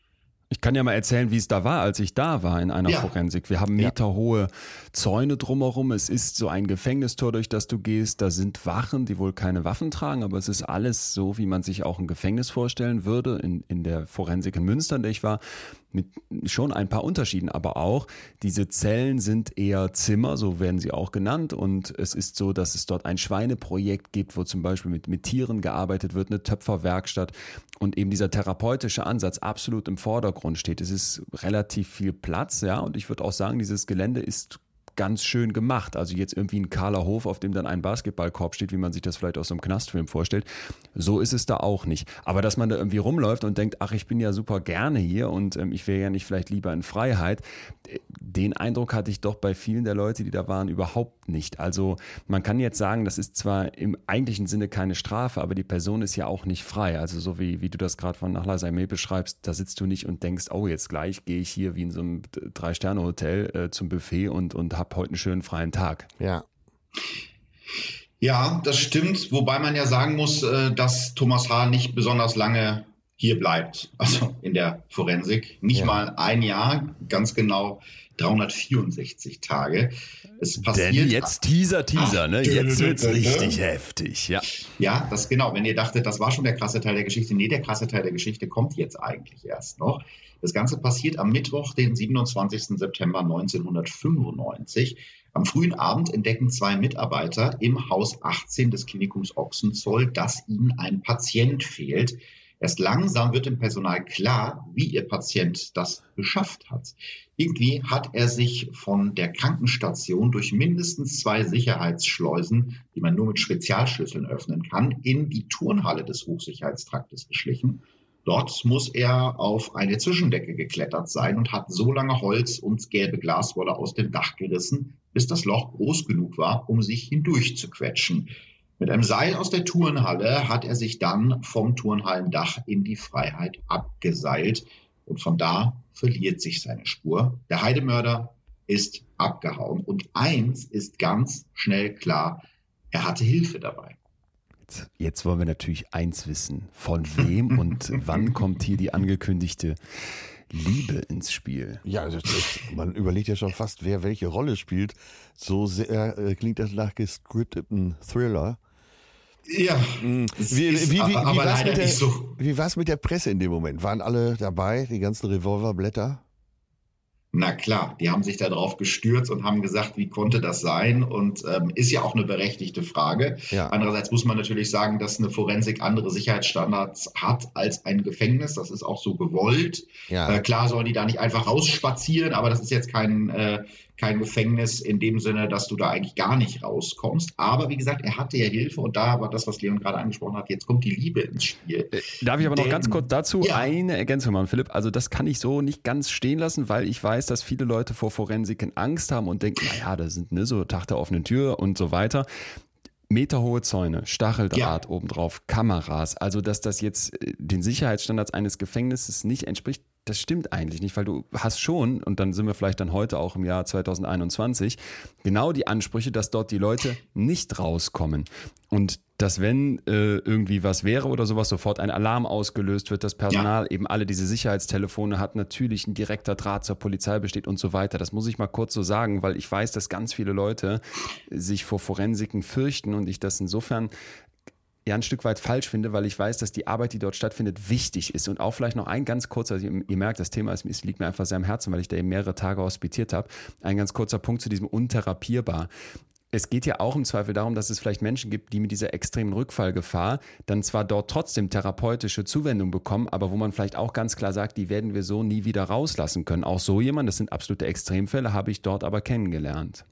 Ich kann ja mal erzählen, wie es da war, als ich da war in einer Ja. Forensik. Wir haben Ja. meterhohe Zäune drumherum. Es ist so ein Gefängnistor, durch das du gehst. Da sind Wachen, die wohl keine Waffen tragen, aber es ist alles so, wie man sich auch ein Gefängnis vorstellen würde. In, in der Forensik in Münster, in der ich war, mit schon ein paar Unterschieden, aber auch diese Zellen sind eher Zimmer, so werden sie auch genannt. Und es ist so, dass es dort ein Schweineprojekt gibt, wo zum Beispiel mit, mit Tieren gearbeitet wird, eine Töpferwerkstatt und eben dieser therapeutische Ansatz absolut im Vordergrund steht. Es ist relativ viel Platz, ja, und ich würde auch sagen, dieses Gelände ist ganz schön gemacht. Also jetzt irgendwie ein kahler Hof, auf dem dann ein Basketballkorb steht, wie man sich das vielleicht aus so einem Knastfilm vorstellt. So ist es da auch nicht. Aber dass man da irgendwie rumläuft und denkt, ach, ich bin ja super gerne hier und ähm, ich wäre ja nicht vielleicht lieber in Freiheit, äh, den Eindruck hatte ich doch bei vielen der Leute, die da waren, überhaupt nicht. Also man kann jetzt sagen, das ist zwar im eigentlichen Sinne keine Strafe, aber die Person ist ja auch nicht frei. Also so wie, wie du das gerade von Nachla Saimé beschreibst, da sitzt du nicht und denkst, oh, jetzt gleich gehe ich hier wie in so einem Drei-Sterne-Hotel äh, zum Buffet und, und habe heute einen schönen freien Tag. Ja. Ja, das stimmt, wobei man ja sagen muss, äh, dass Thomas H. nicht besonders lange hier bleibt, also in der Forensik. Nicht Ja. mal ein Jahr, ganz genau 364 Tage. Es passiert. Denn jetzt Teaser, Teaser, ne? Jetzt wird's richtig heftig, ja. Ja, das genau. Wenn ihr dachtet, das war schon der krasse Teil der Geschichte, nee, der krasse Teil der Geschichte kommt jetzt eigentlich erst noch. Das Ganze passiert am Mittwoch, den 27. September 1995. Am frühen Abend entdecken zwei Mitarbeiter im Haus 18 des Klinikums Ochsenzoll, dass ihnen ein Patient fehlt. Erst langsam wird dem Personal klar, wie ihr Patient das geschafft hat. Irgendwie hat er sich von der Krankenstation durch mindestens zwei Sicherheitsschleusen, die man nur mit Spezialschlüsseln öffnen kann, in die Turnhalle des Hochsicherheitstraktes geschlichen. Dort muss er auf eine Zwischendecke geklettert sein und hat so lange Holz und gelbe Glaswolle aus dem Dach gerissen, bis das Loch groß genug war, um sich hindurch zu quetschen. Mit einem Seil aus der Turnhalle hat er sich dann vom Turnhallendach in die Freiheit abgeseilt und von da verliert sich seine Spur. Der Heidemörder ist abgehauen und eins ist ganz schnell klar, er hatte Hilfe dabei. Jetzt, jetzt wollen wir natürlich eins wissen. Von wem und wann kommt hier die angekündigte Liebe ins Spiel? Ja, das ist, man überlegt ja schon fast, wer welche Rolle spielt. So sehr äh, klingt das nach gescripteten Thriller. Ja, Wie, wie, wie, wie, aber war's leider mit der, nicht so. wie mit der Presse in dem Moment? Waren alle dabei, die ganzen Revolverblätter? Na klar, die haben sich da drauf gestürzt und haben gesagt, wie konnte das sein? Und ähm, ist ja auch eine berechtigte Frage. Ja. Andererseits muss man natürlich sagen, dass eine Forensik andere Sicherheitsstandards hat als ein Gefängnis. Das ist auch so gewollt. Ja. Äh, klar sollen die da nicht einfach rausspazieren, aber das ist jetzt kein, äh, kein Gefängnis in dem Sinne, dass du da eigentlich gar nicht rauskommst. Aber wie gesagt, er hatte ja Hilfe und da war das, was Leon gerade angesprochen hat. Jetzt kommt die Liebe ins Spiel. Darf ich aber noch Denn- ganz kurz dazu Ja. eine Ergänzung machen, Philipp? Also das kann ich so nicht ganz stehen lassen, weil ich weiß, dass viele Leute vor Forensiken Angst haben und denken, naja, das sind ne, so Tag der offenen Tür und so weiter. Meterhohe Zäune, Stacheldraht obendrauf, Kameras. Also, dass das jetzt äh, den Sicherheitsstandards eines Gefängnisses nicht entspricht, das stimmt eigentlich nicht, weil du hast schon, und dann sind wir vielleicht dann heute auch im Jahr 2021, genau die Ansprüche, dass dort die Leute nicht rauskommen. Und dass wenn äh, irgendwie was wäre oder sowas, sofort ein Alarm ausgelöst wird, das Personal eben alle diese Sicherheitstelefone hat, natürlich ein direkter Draht zur Polizei besteht und so weiter. Das muss ich mal kurz so sagen, weil ich weiß, dass ganz viele Leute sich vor Forensiken fürchten und ich das insofern ja ein Stück weit falsch finde, weil ich weiß, dass die Arbeit, die dort stattfindet, wichtig ist. Und auch vielleicht noch ein ganz kurzer, also ihr, ihr merkt, das Thema ist, es liegt mir einfach sehr am Herzen, weil ich da eben mehrere Tage hospitiert habe. Ein ganz kurzer Punkt zu diesem untherapierbar. Es geht ja auch im Zweifel darum, dass es vielleicht Menschen gibt, die mit dieser extremen Rückfallgefahr dann zwar dort trotzdem therapeutische Zuwendung bekommen, aber wo man vielleicht auch ganz klar sagt, die werden wir so nie wieder rauslassen können. Auch so jemand, das sind absolute Extremfälle, habe ich dort aber kennengelernt.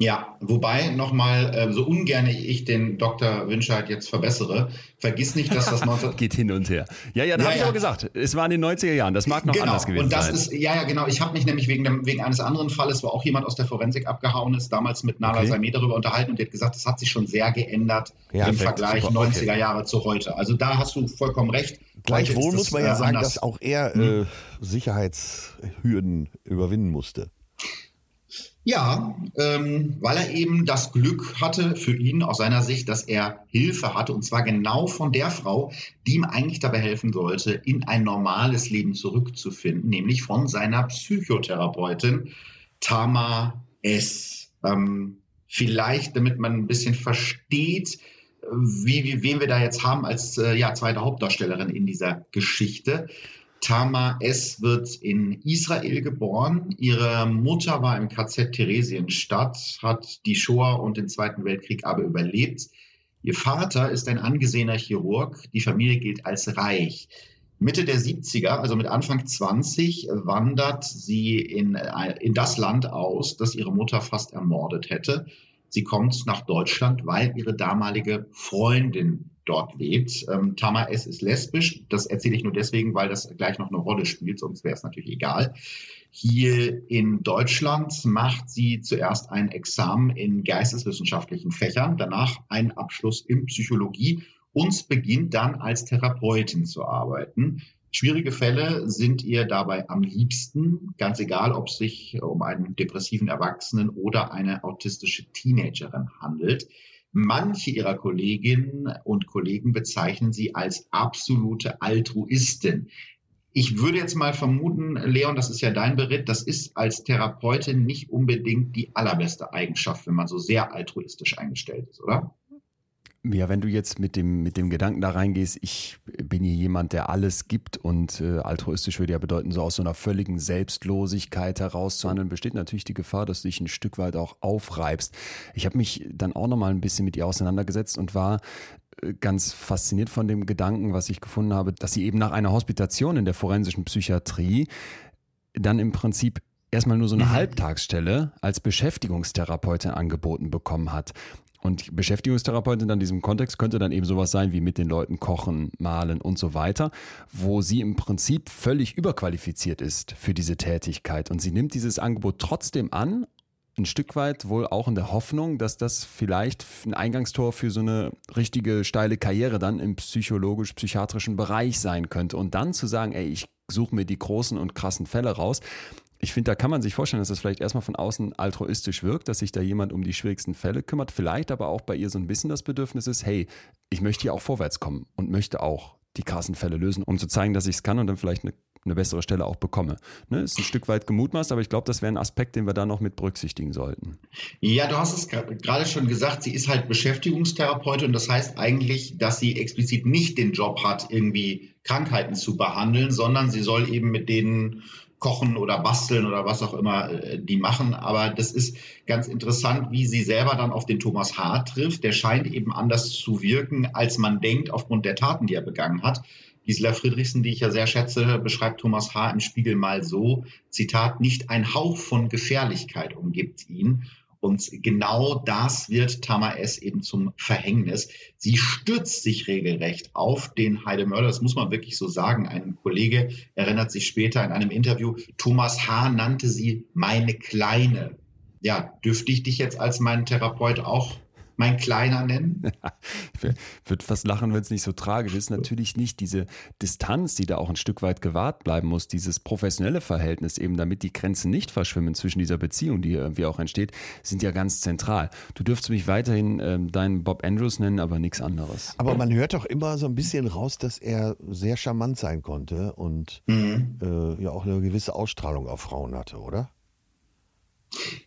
Ja, wobei nochmal, äh, so ungern ich den Dr. Winscheid jetzt verbessere, vergiss nicht, dass das 19... Geht hin und her. Ja, ja, da Ja, habe ich ja. auch gesagt, es war in den 90er Jahren, das mag noch genau, anders gewesen und das sein. ist, ja, ja, genau. Ich habe mich nämlich wegen, dem, wegen eines anderen Falles, wo auch jemand aus der Forensik abgehauen ist, damals mit Nala Okay. Saimeh darüber unterhalten und der hat gesagt, das hat sich schon sehr geändert Ja, im perfekt, Vergleich super, okay. 90er Jahre zu heute. Also da hast du vollkommen recht. Gleichwohl muss man ja äh, sagen, anders. dass auch er äh, Sicherheitshürden überwinden musste. Ja, ähm, weil er eben das Glück hatte für ihn aus seiner Sicht, dass er Hilfe hatte und zwar genau von der Frau, die ihm eigentlich dabei helfen sollte, in ein normales Leben zurückzufinden, nämlich von seiner Psychotherapeutin Tama S. Ähm, vielleicht, damit man ein bisschen versteht, wie, wie, wen wir da jetzt haben als äh, ja, zweite Hauptdarstellerin in dieser Geschichte. Tama S. wird in Israel geboren. Ihre Mutter war im KZ Theresienstadt, hat die Shoah und den Zweiten Weltkrieg aber überlebt. Ihr Vater ist ein angesehener Chirurg. Die Familie gilt als reich. Mitte der 70er, also mit Anfang 20, wandert sie in, äh, in das Land aus, das ihre Mutter fast ermordet hätte. Sie kommt nach Deutschland, weil ihre damalige Freundin dort lebt. Ähm, Tama S. ist lesbisch. Das erzähle ich nur deswegen, weil das gleich noch eine Rolle spielt, sonst wäre es natürlich egal. Hier in Deutschland macht sie zuerst ein Examen in geisteswissenschaftlichen Fächern, danach einen Abschluss in Psychologie und beginnt dann als Therapeutin zu arbeiten. Schwierige Fälle sind ihr dabei am liebsten, ganz egal, ob es sich um einen depressiven Erwachsenen oder eine autistische Teenagerin handelt. Manche ihrer Kolleginnen und Kollegen bezeichnen sie als absolute Altruistin. Ich würde jetzt mal vermuten, Leon, das ist ja dein Beritt, das ist als Therapeutin nicht unbedingt die allerbeste Eigenschaft, wenn man so sehr altruistisch eingestellt ist, oder? Ja, wenn du jetzt mit dem, mit dem Gedanken da reingehst, ich bin hier jemand, der alles gibt und äh, altruistisch würde ja bedeuten, so aus so einer völligen Selbstlosigkeit herauszuhandeln, besteht natürlich die Gefahr, dass du dich ein Stück weit auch aufreibst. Ich habe mich dann auch nochmal ein bisschen mit ihr auseinandergesetzt und war äh, ganz fasziniert von dem Gedanken, was ich gefunden habe, dass sie eben nach einer Hospitation in der forensischen Psychiatrie dann im Prinzip erstmal nur so eine Mhm. Halbtagsstelle als Beschäftigungstherapeutin angeboten bekommen hat. Und Beschäftigungstherapeutin in diesem Kontext könnte dann eben sowas sein wie mit den Leuten kochen, malen und so weiter, wo sie im Prinzip völlig überqualifiziert ist für diese Tätigkeit. Und sie nimmt dieses Angebot trotzdem an, ein Stück weit wohl auch in der Hoffnung, dass das vielleicht ein Eingangstor für so eine richtige steile Karriere dann im psychologisch-psychiatrischen Bereich sein könnte. Und dann zu sagen, ey, ich suche mir die großen und krassen Fälle raus, ich finde, da kann man sich vorstellen, dass das vielleicht erstmal von außen altruistisch wirkt, dass sich da jemand um die schwierigsten Fälle kümmert, vielleicht aber auch bei ihr so ein bisschen das Bedürfnis ist, hey, ich möchte hier auch vorwärts kommen und möchte auch die krassen Fälle lösen, um zu zeigen, dass ich es kann und dann vielleicht eine, eine bessere Stelle auch bekomme. Ne, ist ein Stück weit gemutmaßt, aber ich glaube, das wäre ein Aspekt, den wir da noch mit berücksichtigen sollten. Ja, du hast es gerade schon gesagt, sie ist halt Beschäftigungstherapeutin und das heißt eigentlich, dass sie explizit nicht den Job hat, irgendwie Krankheiten zu behandeln, sondern sie soll eben mit denen kochen oder basteln oder was auch immer äh, die machen. Aber das ist ganz interessant, wie sie selber dann auf den Thomas H. trifft. Der scheint eben anders zu wirken, als man denkt, aufgrund der Taten, die er begangen hat. Gisela Friedrichsen, die ich ja sehr schätze, beschreibt Thomas H. im Spiegel mal so, Zitat, nicht ein Hauch von Gefährlichkeit umgibt ihn. Und genau das wird Tama S. eben zum Verhängnis. Sie stürzt sich regelrecht auf den Heidemörder. Das muss man wirklich so sagen. Ein Kollege erinnert sich später in einem Interview, Thomas H. nannte sie meine Kleine. Ja, dürfte ich dich jetzt als meinen Therapeut auch mein Kleiner nennen? ich würde fast lachen, wenn es nicht so tragisch ist. Natürlich nicht diese Distanz, die da auch ein Stück weit gewahrt bleiben muss, dieses professionelle Verhältnis eben, damit die Grenzen nicht verschwimmen zwischen dieser Beziehung, die irgendwie auch entsteht, sind ja ganz zentral. Du dürftest mich weiterhin ähm, deinen Bob Andrews nennen, aber nichts anderes. Aber man hört doch immer so ein bisschen raus, dass er sehr charmant sein konnte und mhm. äh, ja auch eine gewisse Ausstrahlung auf Frauen hatte, oder?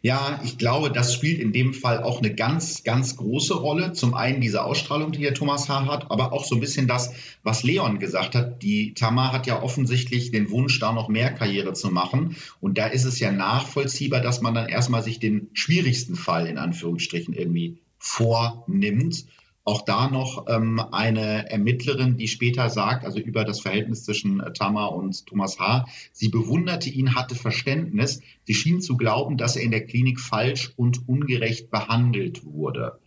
Ja, ich glaube, das spielt in dem Fall auch eine ganz, ganz große Rolle. Zum einen diese Ausstrahlung, die der Thomas H. hat, aber auch so ein bisschen das, was Leon gesagt hat. Die Tamar hat ja offensichtlich den Wunsch, da noch mehr Karriere zu machen. Und da ist es ja nachvollziehbar, dass man dann erstmal sich den schwierigsten Fall in Anführungsstrichen irgendwie vornimmt auch da noch ähm, eine Ermittlerin, die später sagt, also über das Verhältnis zwischen äh, Tama und Thomas H., sie bewunderte ihn, hatte Verständnis. Sie schien zu glauben, dass er in der Klinik falsch und ungerecht behandelt wurde.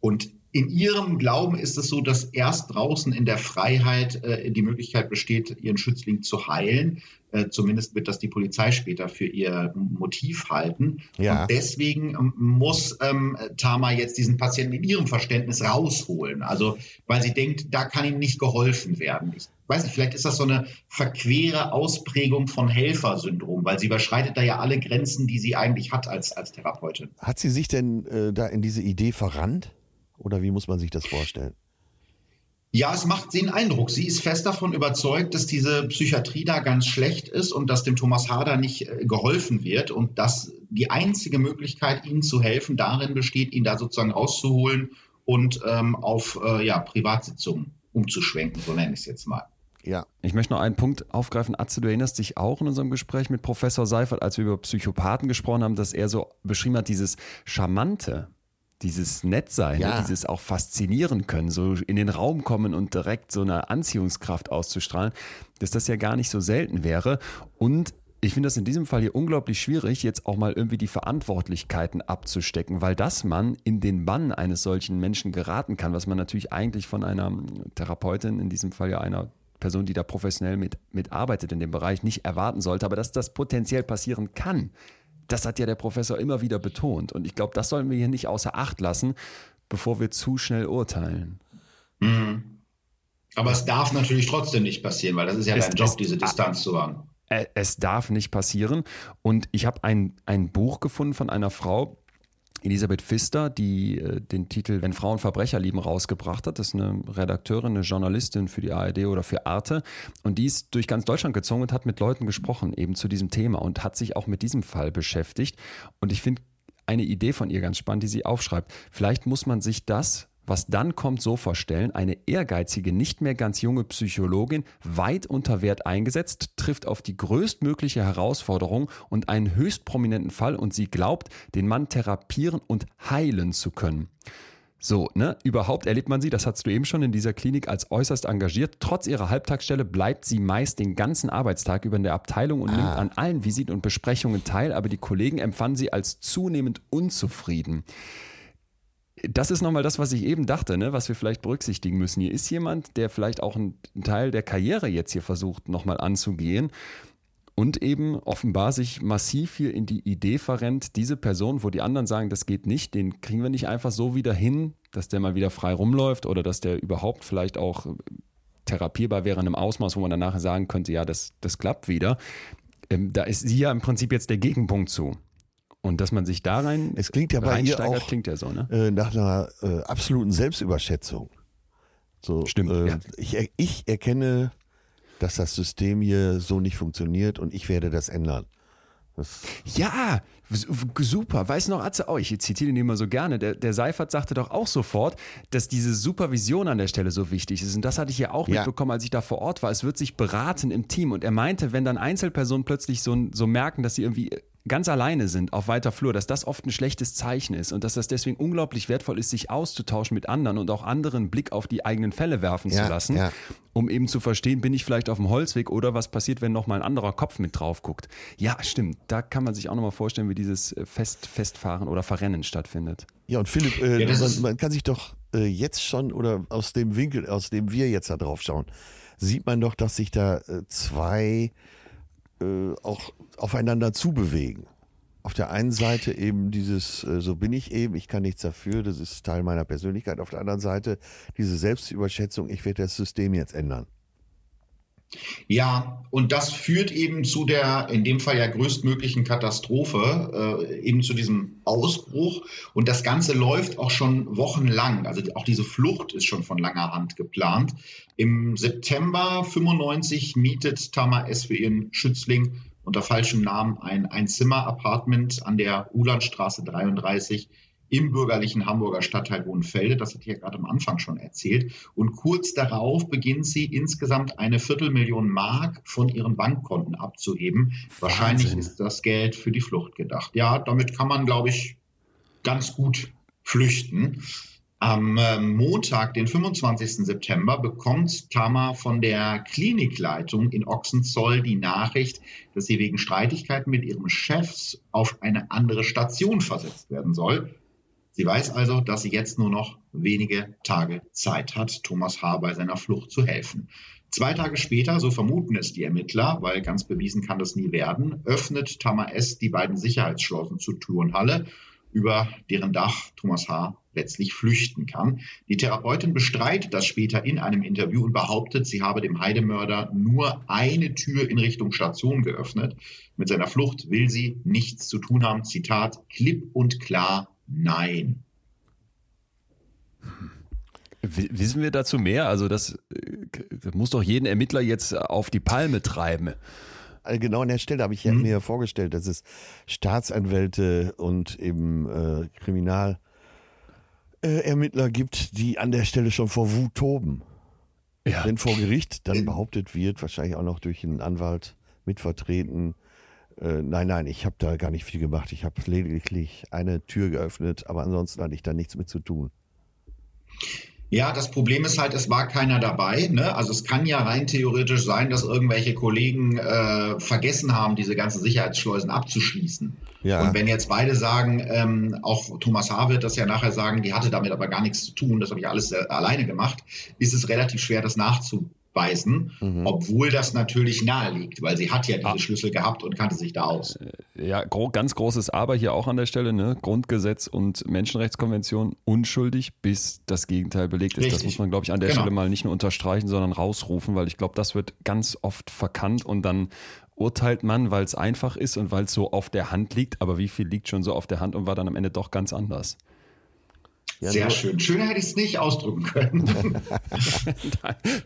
Und in ihrem Glauben ist es so, dass erst draußen in der Freiheit äh, die Möglichkeit besteht, ihren Schützling zu heilen. Äh, zumindest wird das die Polizei später für ihr Motiv halten. Ja. Und deswegen ähm, muss ähm, Tama jetzt diesen Patienten in ihrem Verständnis rausholen. Also, weil sie denkt, da kann ihm nicht geholfen werden. Ich weiß nicht, vielleicht ist das so eine verquere Ausprägung von Helfersyndrom, weil sie überschreitet da ja alle Grenzen, die sie eigentlich hat als, als Therapeutin. Hat sie sich denn äh, da in diese Idee verrannt? Oder wie muss man sich das vorstellen? Ja, es macht den Eindruck. Sie ist fest davon überzeugt, dass diese Psychiatrie da ganz schlecht ist und dass dem Thomas Hader nicht äh, geholfen wird und dass die einzige Möglichkeit, ihnen zu helfen, darin besteht, ihn da sozusagen rauszuholen und ähm, auf äh, ja, Privatsitzungen umzuschwenken, so nenne ich es jetzt mal. Ja. Ich möchte noch einen Punkt aufgreifen. Atze, du erinnerst dich auch in unserem Gespräch mit Professor Seifert, als wir über Psychopathen gesprochen haben, dass er so beschrieben hat, dieses Charmante, dieses Nettsein, ne, ja. ne, dieses auch faszinieren können, so in den Raum kommen und direkt so eine Anziehungskraft auszustrahlen, dass das ja gar nicht so selten wäre. Und ich finde das in diesem Fall hier unglaublich schwierig, jetzt auch mal irgendwie die Verantwortlichkeiten abzustecken, weil dass man in den Bann eines solchen Menschen geraten kann, was man natürlich eigentlich von einer Therapeutin, in diesem Fall ja einer Person, die da professionell mit, mitarbeitet in dem Bereich, nicht erwarten sollte, aber dass das potenziell passieren kann, das hat ja der Professor immer wieder betont. Und ich glaube, das sollen wir hier nicht außer Acht lassen, bevor wir zu schnell urteilen. Mhm. Aber es darf natürlich trotzdem nicht passieren, weil das ist ja es, dein Job, es, diese Distanz zu wahren. Es darf nicht passieren. Und ich habe ein, ein Buch gefunden von einer Frau, Elisabeth Pfister, die äh, den Titel Wenn Frauen Verbrecher lieben rausgebracht hat. Das ist eine Redakteurin, eine Journalistin für die ARD oder für Arte. Und die ist durch ganz Deutschland gezogen und hat mit Leuten gesprochen, eben zu diesem Thema und hat sich auch mit diesem Fall beschäftigt. Und ich finde eine Idee von ihr ganz spannend, die sie aufschreibt. Vielleicht muss man sich das was dann kommt, so vorstellen, eine ehrgeizige, nicht mehr ganz junge Psychologin, weit unter Wert eingesetzt, trifft auf die größtmögliche Herausforderung und einen höchst prominenten Fall und sie glaubt, den Mann therapieren und heilen zu können. So, ne? Überhaupt erlebt man sie, das hast du eben schon in dieser Klinik als äußerst engagiert. Trotz ihrer Halbtagsstelle bleibt sie meist den ganzen Arbeitstag über in der Abteilung und ah. nimmt an allen Visiten und Besprechungen teil, aber die Kollegen empfanden sie als zunehmend unzufrieden das ist nochmal das, was ich eben dachte, ne? was wir vielleicht berücksichtigen müssen. Hier ist jemand, der vielleicht auch einen Teil der Karriere jetzt hier versucht, nochmal anzugehen und eben offenbar sich massiv hier in die Idee verrennt, diese Person, wo die anderen sagen, das geht nicht, den kriegen wir nicht einfach so wieder hin, dass der mal wieder frei rumläuft oder dass der überhaupt vielleicht auch therapierbar wäre in einem Ausmaß, wo man danach sagen könnte, ja, das, das klappt wieder. Ähm, da ist sie ja im Prinzip jetzt der Gegenpunkt zu. Und dass man sich da rein es klingt ja bei ihr auch, klingt ja so, ne? Äh, nach einer äh, absoluten Selbstüberschätzung. So, Stimmt. Äh, ja. ich, ich erkenne, dass das System hier so nicht funktioniert und ich werde das ändern. Das ja, super. Weiß noch Atze auch, ich zitiere den immer so gerne. Der, der Seifert sagte doch auch sofort, dass diese Supervision an der Stelle so wichtig ist. Und das hatte ich ja auch Ja. mitbekommen, als ich da vor Ort war. Es wird sich beraten im Team. Und er meinte, wenn dann Einzelpersonen plötzlich so, so merken, dass sie irgendwie ganz alleine sind auf weiter Flur, dass das oft ein schlechtes Zeichen ist und dass das deswegen unglaublich wertvoll ist, sich auszutauschen mit anderen und auch anderen Blick auf die eigenen Fälle werfen Ja, zu lassen, ja. um eben zu verstehen, bin ich vielleicht auf dem Holzweg oder was passiert, wenn nochmal ein anderer Kopf mit drauf guckt. Ja, stimmt. Da kann man sich auch nochmal vorstellen, wie dieses äh, Fest, Festfahren oder Verrennen stattfindet. Ja, und Philipp, äh, Ja, man, man kann sich doch äh, jetzt schon oder aus dem Winkel, aus dem wir jetzt da drauf schauen, sieht man doch, dass sich da äh, zwei äh, auch aufeinander zubewegen. Auf der einen Seite eben dieses, äh, so bin ich eben, ich kann nichts dafür, das ist Teil meiner Persönlichkeit. Auf der anderen Seite diese Selbstüberschätzung, ich werde das System jetzt ändern. Ja, und das führt eben zu der, in dem Fall ja größtmöglichen Katastrophe, äh, eben zu diesem Ausbruch. Und das Ganze läuft auch schon wochenlang. Also auch diese Flucht ist schon von langer Hand geplant. Im September 95 mietet Tama S. für ihren Schützling unter falschem Namen ein Einzimmer-Apartment an der Ulandstraße 33 im bürgerlichen Hamburger Stadtteil Hohenfelde. Das hat hier gerade am Anfang schon erzählt. Und kurz darauf beginnt sie insgesamt eine Viertelmillion Mark von ihren Bankkonten abzuheben. Wahrscheinlich Wahnsinn. ist das Geld für die Flucht gedacht. Ja, damit kann man, glaube ich, ganz gut flüchten. Am äh, Montag, den 25. September, bekommt Tama von der Klinikleitung in Ochsenzoll die Nachricht, dass sie wegen Streitigkeiten mit ihrem Chef auf eine andere Station versetzt werden soll. Sie weiß also, dass sie jetzt nur noch wenige Tage Zeit hat, Thomas H. bei seiner Flucht zu helfen. Zwei Tage später, so vermuten es die Ermittler, weil ganz bewiesen kann das nie werden, öffnet Tama S. die beiden Sicherheitsschlossen zur Turnhalle, über deren Dach Thomas H. letztlich flüchten kann. Die Therapeutin bestreitet das später in einem Interview und behauptet, sie habe dem Heidemörder nur eine Tür in Richtung Station geöffnet. Mit seiner Flucht will sie nichts zu tun haben. Zitat, klipp und klar, nein. W wissen wir dazu mehr? Also das, äh, das muss doch jeden Ermittler jetzt auf die Palme treiben. Also genau an der Stelle habe ich ja Mhm. mir vorgestellt, dass es Staatsanwälte und eben äh, Kriminal äh, Ermittler gibt, die an der Stelle schon vor Wut toben. Ja. Wenn vor Gericht dann behauptet wird, wahrscheinlich auch noch durch einen Anwalt mitvertreten, äh, nein, nein, ich habe da gar nicht viel gemacht. Ich habe lediglich eine Tür geöffnet, aber ansonsten hatte ich da nichts mit zu tun. Ja, das Problem ist halt, es war keiner dabei. Ne? Also es kann ja rein theoretisch sein, dass irgendwelche Kollegen äh, vergessen haben, diese ganzen Sicherheitsschleusen abzuschließen. Ja. Und wenn jetzt beide sagen, ähm, auch Thomas H. wird das ja nachher sagen, die hatte damit aber gar nichts zu tun, das habe ich alles äh, alleine gemacht, ist es relativ schwer, das nachzuweisen, Mhm. obwohl das natürlich nahe liegt, weil sie hat ja diese Ah. Schlüssel gehabt und kannte sich da aus. Ja, gro ganz großes Aber hier auch an der Stelle, ne? Grundgesetz und Menschenrechtskonvention unschuldig, bis das Gegenteil belegt ist. Das Richtig. muss man, glaube ich, an der Genau. Stelle mal nicht nur unterstreichen, sondern rausrufen, weil ich glaube, das wird ganz oft verkannt und dann urteilt man, weil es einfach ist und weil es so auf der Hand liegt. Aber wie viel liegt schon so auf der Hand und war dann am Ende doch ganz anders? Ja, Sehr schön. Schöner hätte ich es nicht ausdrücken können.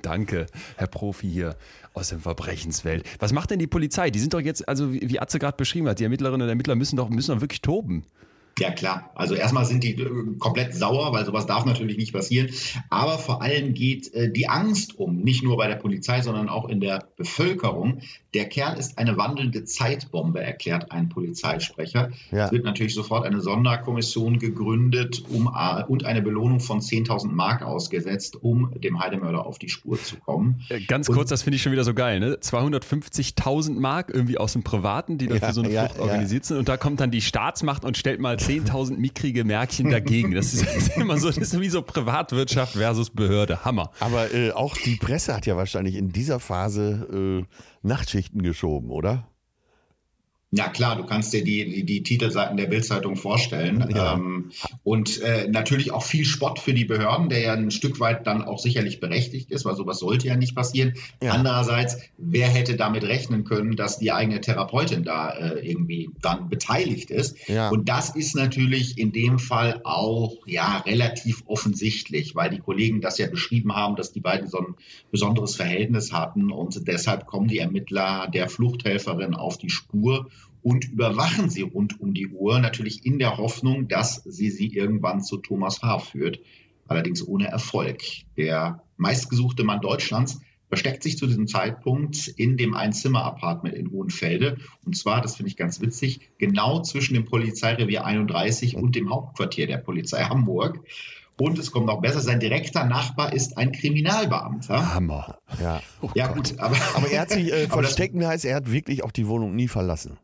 Danke, Herr Profi hier aus der Verbrechenswelt. Was macht denn die Polizei? Die sind doch jetzt, also wie wie Atze gerade beschrieben hat, die Ermittlerinnen und Ermittler müssen doch, müssen doch wirklich toben. Ja, klar. Also erstmal sind die äh, komplett sauer, weil sowas darf natürlich nicht passieren. Aber vor allem geht äh, die Angst um, nicht nur bei der Polizei, sondern auch in der Bevölkerung. Der Kerl ist eine wandelnde Zeitbombe, erklärt ein Polizeisprecher. Ja. Es wird natürlich sofort eine Sonderkommission gegründet um, äh, und eine Belohnung von 10.000 Mark ausgesetzt, um dem Heidemörder auf die Spur zu kommen. Ganz Und- kurz, das finde ich schon wieder so geil, ne? 250.000 Mark irgendwie aus dem Privaten, die dann Ja, für so eine ja, Flucht ja. organisiert sind. Und da kommt dann die Staatsmacht und stellt mal 10.000 mickrige Märkchen dagegen. Das ist, immer so, das ist wie so Privatwirtschaft versus Behörde. Hammer. Aber äh, auch die Presse hat ja wahrscheinlich in dieser Phase äh, Nachtschichten geschoben, oder? Ja klar, du kannst dir die, die, die Titelseiten der Bildzeitung vorstellen. Ja. Ähm, und äh, natürlich auch viel Spott für die Behörden, der ja ein Stück weit dann auch sicherlich berechtigt ist, weil sowas sollte ja nicht passieren. Ja. Andererseits, wer hätte damit rechnen können, dass die eigene Therapeutin da äh, irgendwie dann beteiligt ist? Ja. Und das ist natürlich in dem Fall auch ja relativ offensichtlich, weil die Kollegen das ja beschrieben haben, dass die beiden so ein besonderes Verhältnis hatten und deshalb kommen die Ermittler der Fluchthelferin auf die Spur und überwachen sie rund um die Uhr, natürlich in der Hoffnung, dass sie sie irgendwann zu Thomas H. führt. Allerdings ohne Erfolg. Der meistgesuchte Mann Deutschlands versteckt sich zu diesem Zeitpunkt in dem Einzimmer-Apartment in Hohenfelde. Und zwar, das finde ich ganz witzig, genau zwischen dem Polizeirevier 31 und dem Hauptquartier der Polizei Hamburg. Und es kommt noch besser, sein direkter Nachbar ist ein Kriminalbeamter. Hammer. Ja, oh ja gut. Aber, aber er hat sich äh, verstecken heißt, er hat wirklich auch die Wohnung nie verlassen.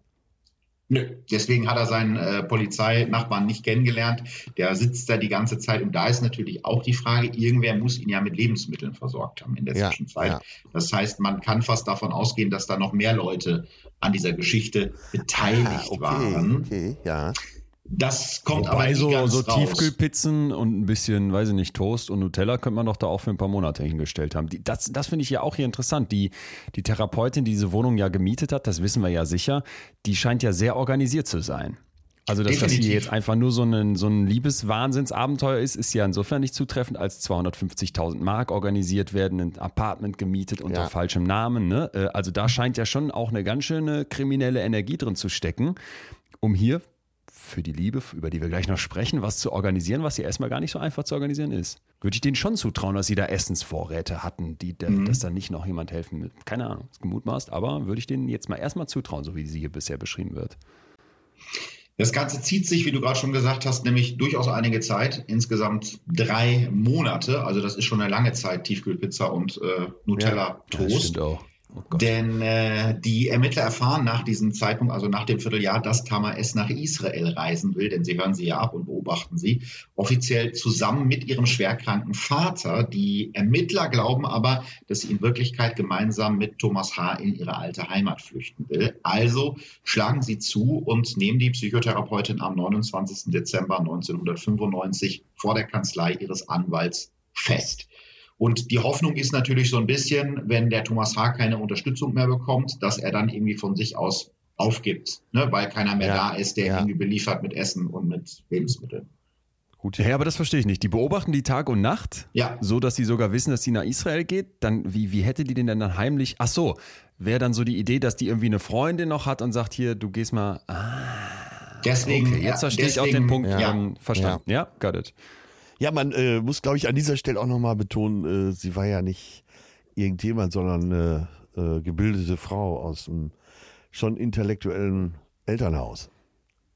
Nö, deswegen hat er seinen äh, Polizeinachbarn nicht kennengelernt. Der sitzt da die ganze Zeit und da ist natürlich auch die Frage, irgendwer muss ihn ja mit Lebensmitteln versorgt haben in der ja, Zwischenzeit. Ja. Das heißt, man kann fast davon ausgehen, dass da noch mehr Leute an dieser Geschichte beteiligt ah, okay, waren. Okay, ja. Das kommt Wobei aber so, ganz so raus. Tiefkühlpizzen und ein bisschen, weiß ich nicht, Toast und Nutella könnte man doch da auch für ein paar Monate hingestellt haben. Die, das das finde ich ja auch hier interessant. Die, die Therapeutin, die diese Wohnung ja gemietet hat, das wissen wir ja sicher, die scheint ja sehr organisiert zu sein. Also, dass Definitiv. das hier jetzt einfach nur so ein, so ein Liebeswahnsinnsabenteuer ist, ist ja insofern nicht zutreffend, als 250.000 Mark organisiert werden, ein Apartment gemietet unter ja. falschem Namen. Ne? Äh, also, da scheint ja schon auch eine ganz schöne kriminelle Energie drin zu stecken, um hier für die Liebe, über die wir gleich noch sprechen, was zu organisieren, was ja erstmal gar nicht so einfach zu organisieren ist. Würde ich denen schon zutrauen, dass sie da Essensvorräte hatten, die, mhm. dass da nicht noch jemand helfen will. Keine Ahnung, ist gemutmaßt, aber würde ich denen jetzt mal erstmal zutrauen, so wie sie hier bisher beschrieben wird. Das Ganze zieht sich, wie du gerade schon gesagt hast, nämlich durchaus einige Zeit, insgesamt drei Monate. Also das ist schon eine lange Zeit, Tiefkühlpizza und äh, Nutella-Toast. Ja. Oh Denn äh, die Ermittler erfahren nach diesem Zeitpunkt, also nach dem Vierteljahr, dass Tamar S. nach Israel reisen will, denn sie hören sie ja ab und beobachten sie, offiziell zusammen mit ihrem schwerkranken Vater. Die Ermittler glauben aber, dass sie in Wirklichkeit gemeinsam mit Thomas H. in ihre alte Heimat flüchten will. Also schlagen sie zu und nehmen die Psychotherapeutin am 29. Dezember 1995 vor der Kanzlei ihres Anwalts fest. Und die Hoffnung ist natürlich so ein bisschen, wenn der Thomas H. keine Unterstützung mehr bekommt, dass er dann irgendwie von sich aus aufgibt, ne? weil keiner mehr ja, da ist, der ja. irgendwie beliefert mit Essen und mit Lebensmitteln. Gut, ja, aber das verstehe ich nicht. Die beobachten die Tag und Nacht, ja. so dass sie sogar wissen, dass sie nach Israel geht. Dann, wie, wie hätte die denn dann heimlich? Ach so, wäre dann so die Idee, dass die irgendwie eine Freundin noch hat und sagt, hier, du gehst mal. Ah, deswegen, okay, jetzt verstehe deswegen, ich auch den Punkt. Ja. Ähm, verstanden. Ja. ja, got it. Ja, man äh, muss, glaube ich, an dieser Stelle auch nochmal betonen, äh, sie war ja nicht irgendjemand, sondern eine äh, gebildete Frau aus einem schon intellektuellen Elternhaus.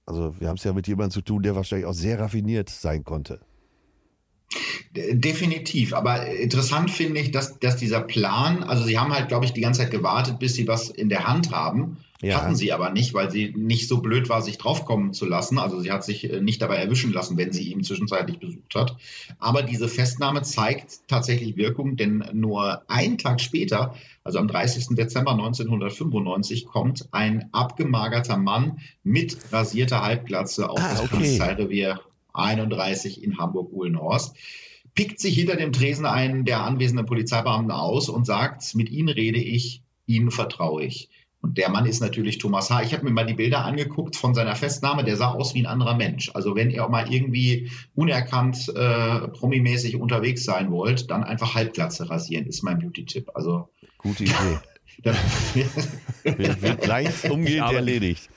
Also wir haben es ja mit jemandem zu tun, der wahrscheinlich auch sehr raffiniert sein konnte. Definitiv, aber interessant finde ich, dass, dass dieser Plan, also sie haben halt, glaube ich, die ganze Zeit gewartet, bis sie was in der Hand haben ja. Hatten sie aber nicht, weil sie nicht so blöd war, sich draufkommen zu lassen. Also sie hat sich äh, nicht dabei erwischen lassen, wenn sie ihn zwischenzeitlich besucht hat. Aber diese Festnahme zeigt tatsächlich Wirkung, denn nur einen Tag später, also am 30. Dezember 1995, kommt ein abgemagerter Mann mit rasierter Halbglatze auf ah, das okay. Polizeirevier 31 in Hamburg-Uhlenhorst pickt sich hinter dem Tresen einen der anwesenden Polizeibeamten aus und sagt, mit Ihnen rede ich, Ihnen vertraue ich. Und der Mann ist natürlich Thomas H. Ich habe mir mal die Bilder angeguckt von seiner Festnahme. Der sah aus wie ein anderer Mensch. Also wenn ihr auch mal irgendwie unerkannt äh, promimäßig unterwegs sein wollt, dann einfach Halbglatze rasieren, ist mein Beauty-Tipp. Also gute Idee. Wird gleich umgehend erledigt.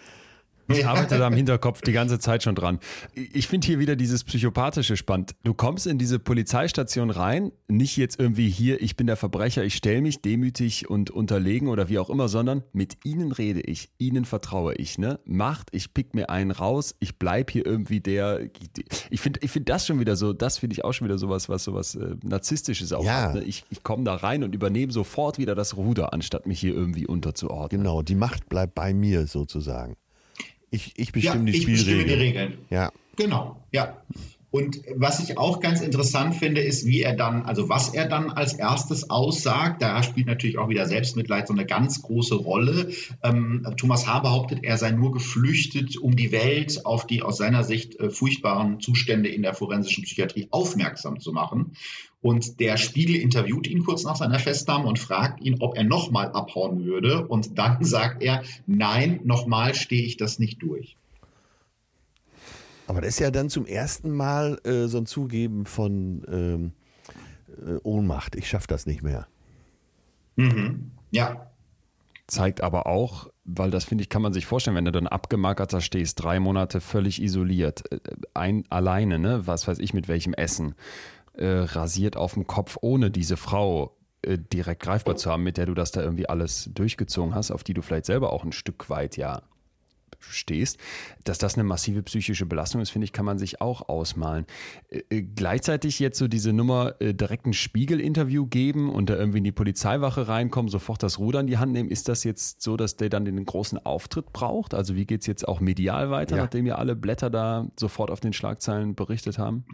Ich arbeite da im Hinterkopf die ganze Zeit schon dran. Ich finde hier wieder dieses Psychopathische spannend. Du kommst in diese Polizeistation rein, nicht jetzt irgendwie hier, ich bin der Verbrecher, ich stelle mich demütig und unterlegen oder wie auch immer, sondern mit ihnen rede ich, ihnen vertraue ich. Ne? Macht, ich pick mir einen raus, ich bleib hier irgendwie der. Ich finde ich find das schon wieder so, das finde ich auch schon wieder sowas, was sowas äh, Narzisstisches auch ja. hat. Ne? Ich, ich komme da rein und übernehme sofort wieder das Ruder, anstatt mich hier irgendwie unterzuordnen. Genau, die Macht bleibt bei mir sozusagen. Ich, ich bestimme ja, die ich Spielregeln. bestimme die Regeln. Ja. Genau, ja. Und was ich auch ganz interessant finde, ist, wie er dann, also was er dann als erstes aussagt. Da spielt natürlich auch wieder Selbstmitleid so eine ganz große Rolle. Ähm, Thomas H. behauptet, er sei nur geflüchtet, um die Welt auf die aus seiner Sicht äh, furchtbaren Zustände in der forensischen Psychiatrie aufmerksam zu machen. Und der Spiegel interviewt ihn kurz nach seiner Festnahme und fragt ihn, ob er nochmal abhauen würde. Und dann sagt er, nein, nochmal stehe ich das nicht durch. Aber das ist ja dann zum ersten Mal äh, so ein Zugeben von ähm, äh, Ohnmacht. Ich schaffe das nicht mehr. Mhm. Ja. Zeigt aber auch, weil das finde ich, kann man sich vorstellen, wenn du dann abgemagert da stehst, drei Monate völlig isoliert, äh, ein alleine, ne, was weiß ich mit welchem Essen, äh, rasiert auf dem Kopf, ohne diese Frau äh, direkt greifbar zu haben, mit der du das da irgendwie alles durchgezogen hast, auf die du vielleicht selber auch ein Stück weit ja stehst, dass das eine massive psychische Belastung ist, finde ich, kann man sich auch ausmalen. Äh, äh, gleichzeitig jetzt so diese Nummer äh, direkt ein Spiegel-Interview geben und da irgendwie in die Polizeiwache reinkommen, sofort das Ruder in die Hand nehmen, ist das jetzt so, dass der dann den großen Auftritt braucht? Also wie geht es jetzt auch medial weiter, Ja. nachdem ja alle Blätter da sofort auf den Schlagzeilen berichtet haben?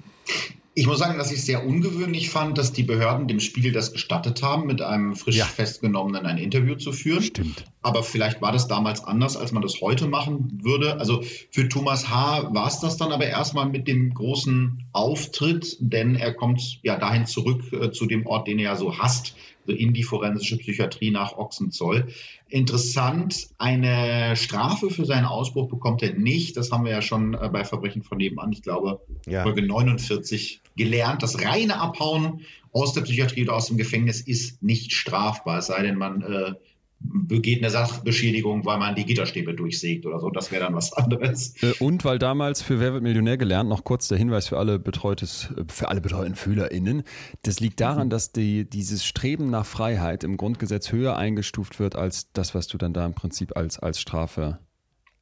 Ich muss sagen, dass ich es sehr ungewöhnlich fand, dass die Behörden dem Spiegel das gestattet haben, mit einem frisch Ja. festgenommenen ein Interview zu führen. Stimmt. Aber vielleicht war das damals anders, als man das heute machen würde. Also für Thomas H. war es das dann aber erstmal mit dem großen Auftritt, denn er kommt ja dahin zurück äh, zu dem Ort, den er ja so hasst, in die forensische Psychiatrie nach Ochsenzoll. Interessant, eine Strafe für seinen Ausbruch bekommt er nicht. Das haben wir ja schon äh, bei Verbrechen von nebenan, ich glaube, Ja. Folge 49 gelernt. Das reine Abhauen aus der Psychiatrie oder aus dem Gefängnis ist nicht strafbar, es sei denn, man äh, begeht eine Sachbeschädigung, weil man die Gitterstäbe durchsägt oder so. Das wäre dann was anderes. Äh, Und weil damals für Wer wird Millionär gelernt, noch kurz der Hinweis für alle betreutes, äh, für alle betreuten FühlerInnen. Das liegt daran, dass die, dieses Streben nach Freiheit im Grundgesetz höher eingestuft wird als das, was du dann da im Prinzip als, als Strafe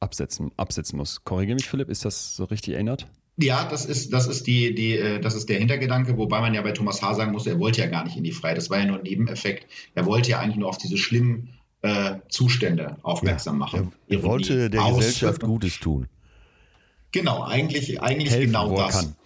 absetzen, absetzen musst. Korrigiere mich, Philipp, ist das so richtig erinnert? Ja, das ist, das ist die, die, äh, das ist der Hintergedanke, wobei man ja bei Thomas H. sagen muss, er wollte ja gar nicht in die Freiheit. Das war ja nur ein Nebeneffekt. Er wollte ja eigentlich nur auf diese schlimmen äh, Zustände aufmerksam machen. Er, er wollte der Aus- Gesellschaft Gutes tun. Genau, eigentlich, eigentlich Helfen, genau wo er das. kann.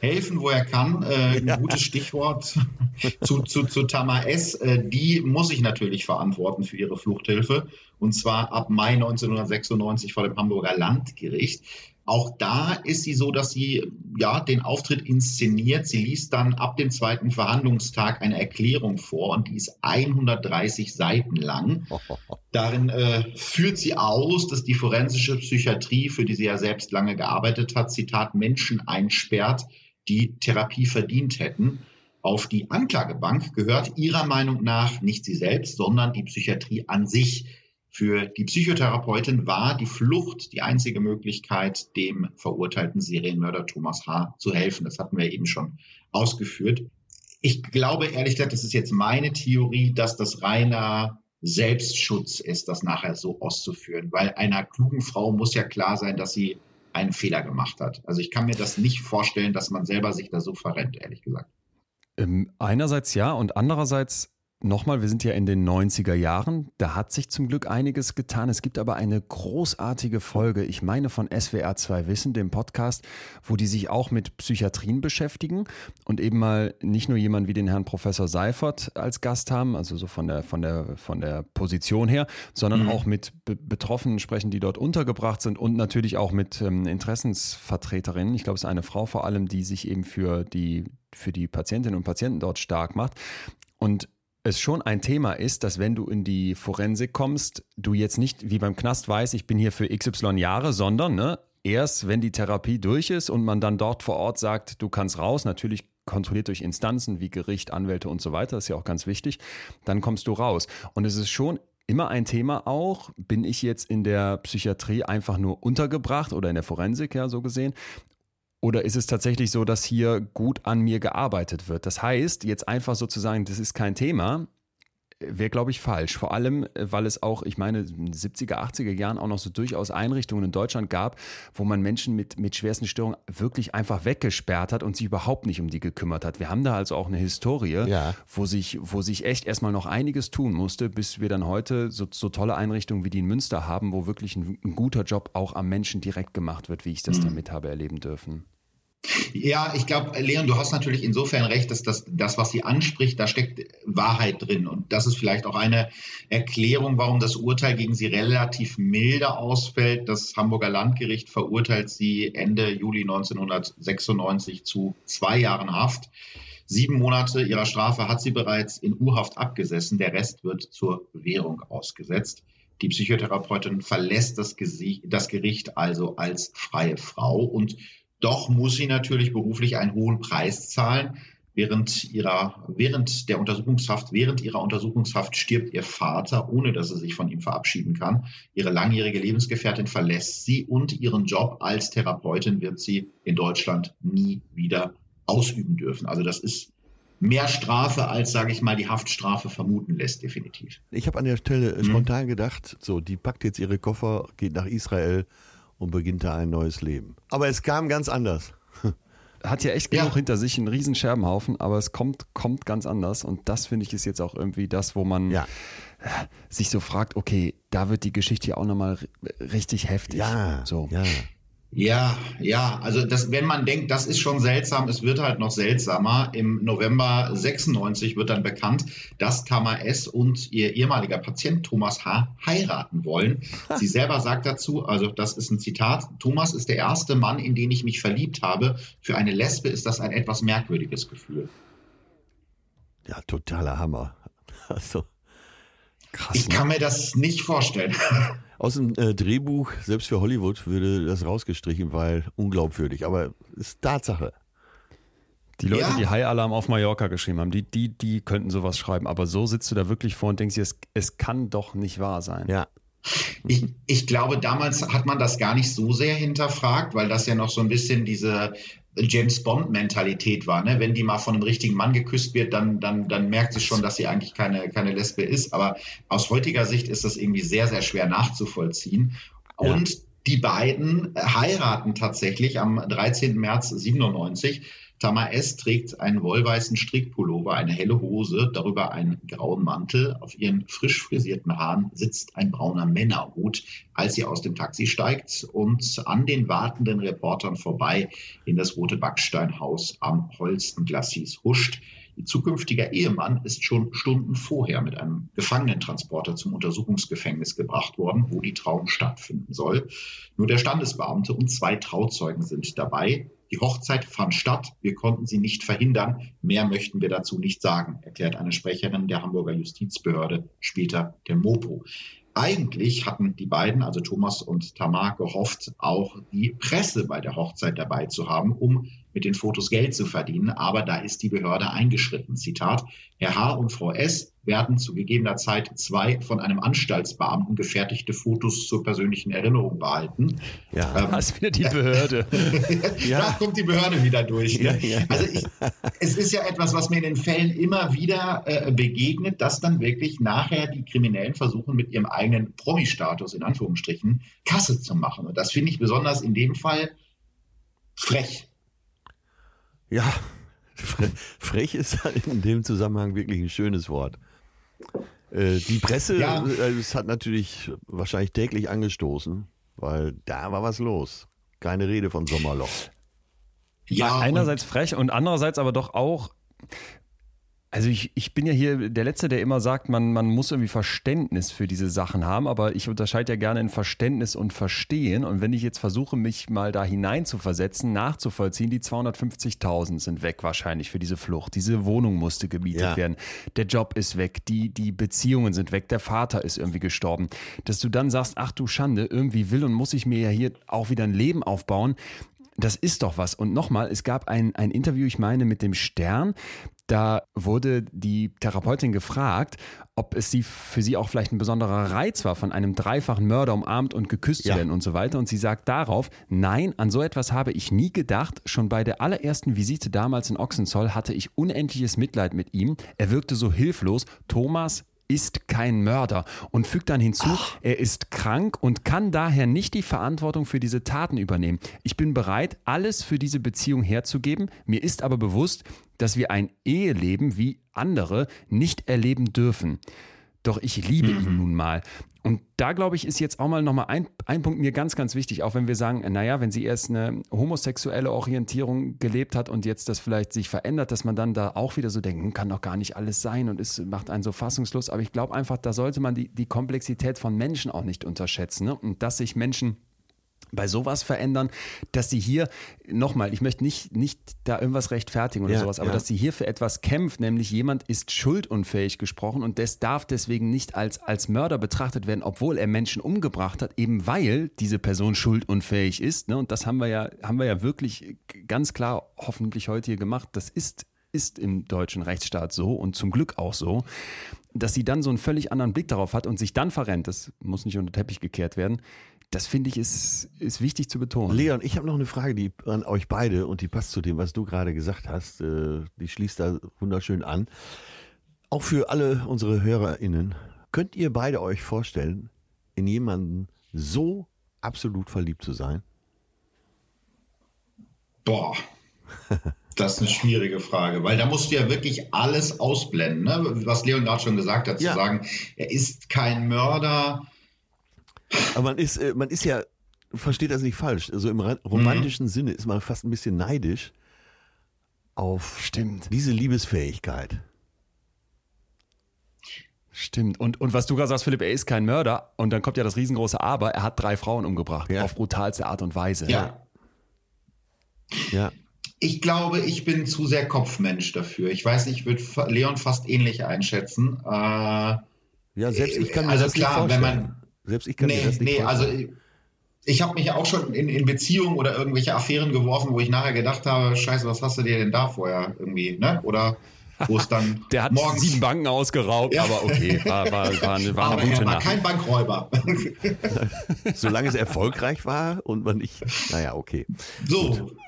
Helfen, wo er kann. Äh, ein Ja. gutes Stichwort zu, zu, zu Tamar S. Äh, die muss sich natürlich verantworten für ihre Fluchthilfe. Und zwar ab Mai 1996 vor dem Hamburger Landgericht. Auch da ist sie so, dass sie ja den Auftritt inszeniert. Sie liest dann ab dem zweiten Verhandlungstag eine Erklärung vor und die ist 130 Seiten lang. Darin äh, führt sie aus, dass die forensische Psychiatrie, für die sie ja selbst lange gearbeitet hat, Zitat, Menschen einsperrt, die Therapie verdient hätten. Auf die Anklagebank gehört ihrer Meinung nach nicht sie selbst, sondern die Psychiatrie an sich. Für die Psychotherapeutin war die Flucht die einzige Möglichkeit, dem verurteilten Serienmörder Thomas H. zu helfen. Das hatten wir eben schon ausgeführt. Ich glaube ehrlich gesagt, das ist jetzt meine Theorie, dass das reiner Selbstschutz ist, das nachher so auszuführen. Weil einer klugen Frau muss ja klar sein, dass sie einen Fehler gemacht hat. Also ich kann mir das nicht vorstellen, dass man selber sich da so verrennt, ehrlich gesagt. Ähm, einerseits ja und andererseits nochmal, wir sind ja in den 90er Jahren, da hat sich zum Glück einiges getan. Es gibt aber eine großartige Folge, ich meine von SWR 2 Wissen, dem Podcast, wo die sich auch mit Psychiatrien beschäftigen und eben mal nicht nur jemanden wie den Herrn Professor Seifert als Gast haben, also so von der, von der, von der Position her, sondern Mhm. auch mit Be Betroffenen sprechen, die dort untergebracht sind und natürlich auch mit ähm, Interessensvertreterinnen. Ich glaube, es ist eine Frau vor allem, die sich eben für die, für die Patientinnen und Patienten dort stark macht. Und es schon ein Thema ist, dass wenn du in die Forensik kommst, du jetzt nicht wie beim Knast weißt, ich bin hier für XY Jahre, sondern ne, erst wenn die Therapie durch ist und man dann dort vor Ort sagt, du kannst raus, natürlich kontrolliert durch Instanzen wie Gericht, Anwälte und so weiter, ist ja auch ganz wichtig, dann kommst du raus. Und es ist schon immer ein Thema auch, bin ich jetzt in der Psychiatrie einfach nur untergebracht oder in der Forensik, ja, so gesehen, oder ist es tatsächlich so, dass hier gut an mir gearbeitet wird? Das heißt, jetzt einfach sozusagen, das ist kein Thema, wäre, glaube ich, falsch. Vor allem, äh, weil es auch, ich meine, in den 70er, 80er Jahren auch noch so durchaus Einrichtungen in Deutschland gab, wo man Menschen mit, mit schwersten Störungen wirklich einfach weggesperrt hat und sich überhaupt nicht um die gekümmert hat. Wir haben da also auch eine Historie, Ja. wo, sich, wo sich echt erstmal noch einiges tun musste, bis wir dann heute so, so tolle Einrichtungen wie die in Münster haben, wo wirklich ein, ein guter Job auch am Menschen direkt gemacht wird, wie ich das damit habe erleben dürfen. Ja, ich glaube, Leon, du hast natürlich insofern recht, dass das, das, was sie anspricht, da steckt Wahrheit drin. Und das ist vielleicht auch eine Erklärung, warum das Urteil gegen sie relativ milde ausfällt. Das Hamburger Landgericht verurteilt sie Ende Juli 1996 zu zwei Jahren Haft. Sieben Monate ihrer Strafe hat sie bereits in U-Haft abgesessen. Der Rest wird zur Bewährung ausgesetzt. Die Psychotherapeutin verlässt das Gericht also als freie Frau und doch muss sie natürlich beruflich einen hohen Preis zahlen. Während ihrer, während der Untersuchungshaft, während ihrer Untersuchungshaft stirbt ihr Vater, ohne dass sie sich von ihm verabschieden kann. Ihre langjährige Lebensgefährtin verlässt sie und ihren Job als Therapeutin wird sie in Deutschland nie wieder ausüben dürfen. Also das ist mehr Strafe, als, sage ich mal, die Haftstrafe vermuten lässt, definitiv. Ich habe an der Stelle äh, spontan gedacht, so, die packt jetzt ihre Koffer, geht nach Israel und beginnt da ein neues Leben. Aber es kam ganz anders. hat ja echt Ja. genug hinter sich, einen riesen Scherbenhaufen, aber es kommt, kommt ganz anders. Und das finde ich ist jetzt auch irgendwie das, wo man Ja. sich so fragt, okay, da wird die Geschichte ja auch nochmal richtig heftig. Ja, So. ja. Ja, ja, also das, wenn man denkt, das ist schon seltsam, es wird halt noch seltsamer. Im November 96 wird dann bekannt, dass Tamar S. und ihr ehemaliger Patient Thomas H. heiraten wollen. Sie selber sagt dazu, also das ist ein Zitat, Thomas ist der erste Mann, in den ich mich verliebt habe. Für eine Lesbe ist das ein etwas merkwürdiges Gefühl. Ja, totaler Hammer. Also, Krass. Ich ne? kann mir das nicht vorstellen. aus dem äh, Drehbuch, selbst für Hollywood, würde das rausgestrichen, weil unglaubwürdig. Aber ist Tatsache. Die Leute, Ja. die High Alarm auf Mallorca geschrieben haben, die, die, die könnten sowas schreiben. Aber so sitzt du da wirklich vor und denkst dir, es, es kann doch nicht wahr sein. Ja. Ich, ich glaube, damals hat man das gar nicht so sehr hinterfragt, weil das ja noch so ein bisschen diese James Bond-Mentalität war. Ne? Wenn die mal von einem richtigen Mann geküsst wird, dann, dann, dann merkt sie schon, dass sie eigentlich keine, keine Lesbe ist. Aber aus heutiger Sicht ist das irgendwie sehr, sehr schwer nachzuvollziehen. Ja. Und die beiden heiraten tatsächlich am 13. März 97. Tamar S. trägt einen wollweißen Strickpullover, eine helle Hose, darüber einen grauen Mantel. Auf ihren frisch frisierten Haaren sitzt ein brauner Männerhut, als sie aus dem Taxi steigt und an den wartenden Reportern vorbei in das rote Backsteinhaus am Holstenglassis huscht. Ihr zukünftiger Ehemann ist schon Stunden vorher mit einem Gefangenentransporter zum Untersuchungsgefängnis gebracht worden, wo die Trauung stattfinden soll. Nur der Standesbeamte und zwei Trauzeugen sind dabei. Die Hochzeit fand statt. Wir konnten sie nicht verhindern. Mehr möchten wir dazu nicht sagen, erklärt eine Sprecherin der Hamburger Justizbehörde, später der Mopo. Eigentlich hatten die beiden, also Thomas und Tamar, gehofft, auch die Presse bei der Hochzeit dabei zu haben, um mit den Fotos Geld zu verdienen. Aber da ist die Behörde eingeschritten. Zitat, Herr H. und Frau S. werden zu gegebener Zeit zwei von einem Anstaltsbeamten gefertigte Fotos zur persönlichen Erinnerung behalten. Ja. Ähm, Da ist wieder die Behörde. Da kommt die Behörde wieder durch. Ne? Ja, ja. Also ich, es ist ja etwas, was mir in den Fällen immer wieder äh, begegnet, dass dann wirklich nachher die Kriminellen versuchen, mit ihrem eigenen Promi-Status in Anführungsstrichen Kasse zu machen. Und das finde ich besonders in dem Fall frech. Ja, fre frech ist in dem Zusammenhang wirklich ein schönes Wort. Äh, die Presse, Ja. äh, es hat natürlich wahrscheinlich täglich angestoßen, weil da war was los. Keine Rede von Sommerloch. Ja, Einerseits frech und andererseits aber doch auch. Also ich, ich bin ja hier der Letzte, der immer sagt, man, man muss irgendwie Verständnis für diese Sachen haben, aber ich unterscheide ja gerne in Verständnis und Verstehen. Und wenn ich jetzt versuche, mich mal da hinein zu versetzen, nachzuvollziehen, die 250.000 sind weg wahrscheinlich für diese Flucht. Diese Wohnung musste gemietet Ja. werden. Der Job ist weg, die, die Beziehungen sind weg, der Vater ist irgendwie gestorben. Dass du dann sagst, ach du Schande, irgendwie will und muss ich mir ja hier auch wieder ein Leben aufbauen. Das ist doch was. Und nochmal, es gab ein, ein Interview, ich meine, mit dem Stern. Da wurde die Therapeutin gefragt, ob es sie für sie auch vielleicht ein besonderer Reiz war, von einem dreifachen Mörder umarmt und geküsst Ja. zu werden und so weiter. Und sie sagt darauf, nein, an so etwas habe ich nie gedacht. Schon bei der allerersten Visite damals in Ochsenzoll hatte ich unendliches Mitleid mit ihm. Er wirkte so hilflos. Thomas ist kein Mörder und fügt dann hinzu, Ach. er ist krank und kann daher nicht die Verantwortung für diese Taten übernehmen. Ich bin bereit, alles für diese Beziehung herzugeben. Mir ist aber bewusst, dass wir ein Eheleben wie andere nicht erleben dürfen. Doch ich liebe mhm. ihn nun mal. Und da glaube ich, ist jetzt auch mal nochmal ein, ein Punkt mir ganz, ganz wichtig, auch wenn wir sagen, naja, wenn sie erst eine homosexuelle Orientierung gelebt hat und jetzt das vielleicht sich verändert, dass man dann da auch wieder so denken, hm, kann doch gar nicht alles sein und es macht einen so fassungslos. Aber ich glaube einfach, da sollte man die, die Komplexität von Menschen auch nicht unterschätzen. Ne? Und dass sich Menschen bei sowas verändern, dass sie hier, nochmal, ich möchte nicht, nicht da irgendwas rechtfertigen oder ja, sowas, aber ja. dass sie hier für etwas kämpft, nämlich jemand ist schuldunfähig gesprochen und das darf deswegen nicht als, als Mörder betrachtet werden, obwohl er Menschen umgebracht hat, eben weil diese Person schuldunfähig ist. Ne? Und das haben wir ja, haben wir ja wirklich ganz klar hoffentlich heute hier gemacht. Das ist ist im deutschen Rechtsstaat so und zum Glück auch so, dass sie dann so einen völlig anderen Blick darauf hat und sich dann verrennt, das muss nicht unter den Teppich gekehrt werden, das finde ich ist, ist wichtig zu betonen. Leon, ich habe noch eine Frage die, an euch beide und die passt zu dem, was du gerade gesagt hast. Äh, die schließt da wunderschön an. Auch für alle unsere HörerInnen. Könnt ihr beide euch vorstellen, in jemanden so absolut verliebt zu sein? Boah. Das ist eine schwierige Frage, weil da musst du ja wirklich alles ausblenden, ne? was Leon gerade schon gesagt hat, ja. zu sagen, er ist kein Mörder, aber man ist, äh, man ist ja, versteht das nicht falsch. Also im romantischen mhm. Sinne ist man fast ein bisschen neidisch auf Stimmt. diese Liebesfähigkeit. Stimmt. Und, und was du gerade sagst, Philipp, er ist kein Mörder. Und dann kommt ja das riesengroße Aber, er hat drei Frauen umgebracht. Ja. Auf brutalste Art und Weise. Ja. Ja. Ich glaube, ich bin zu sehr Kopfmensch dafür. Ich weiß, ich würde Leon fast ähnlich einschätzen. Äh, ja, selbst ich kann mir also das klar, nicht vorstellen. Wenn man, selbst ich kann nee, mir das nicht Nee, vorstellen. also ich habe mich auch schon in, in Beziehungen oder irgendwelche Affären geworfen, wo ich nachher gedacht habe, scheiße, was hast du dir denn da vorher irgendwie, ne? Oder wo es dann Der hat morgens sieben Banken ausgeraubt, ja. aber okay, war, war, war, eine, war aber eine gute er war Nacht. kein Bankräuber. Solange es erfolgreich war und man nicht, naja, okay. So.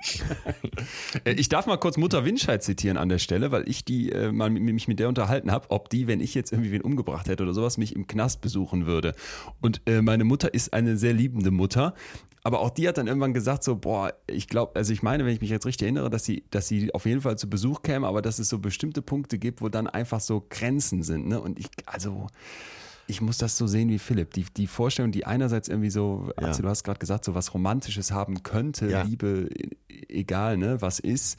Äh, ich darf mal kurz Mutter Winscheid zitieren an der Stelle, weil ich die äh, mal mit, mich mit der unterhalten habe, ob die, wenn ich jetzt irgendwie wen umgebracht hätte oder sowas, mich im Knast besuchen würde. Und äh, meine Mutter ist eine sehr liebende Mutter, aber auch die hat dann irgendwann gesagt so, boah, ich glaube, also ich meine, wenn ich mich jetzt richtig erinnere, dass sie, dass sie auf jeden Fall zu Besuch käme, aber dass es so bestimmte Punkte gibt, wo dann einfach so Grenzen sind, ne? Und ich, also, ich muss das so sehen wie Philipp. Die, die Vorstellung, die einerseits irgendwie so, ja. du hast gerade gesagt, so was Romantisches haben könnte, ja. Liebe, egal, ne, was ist.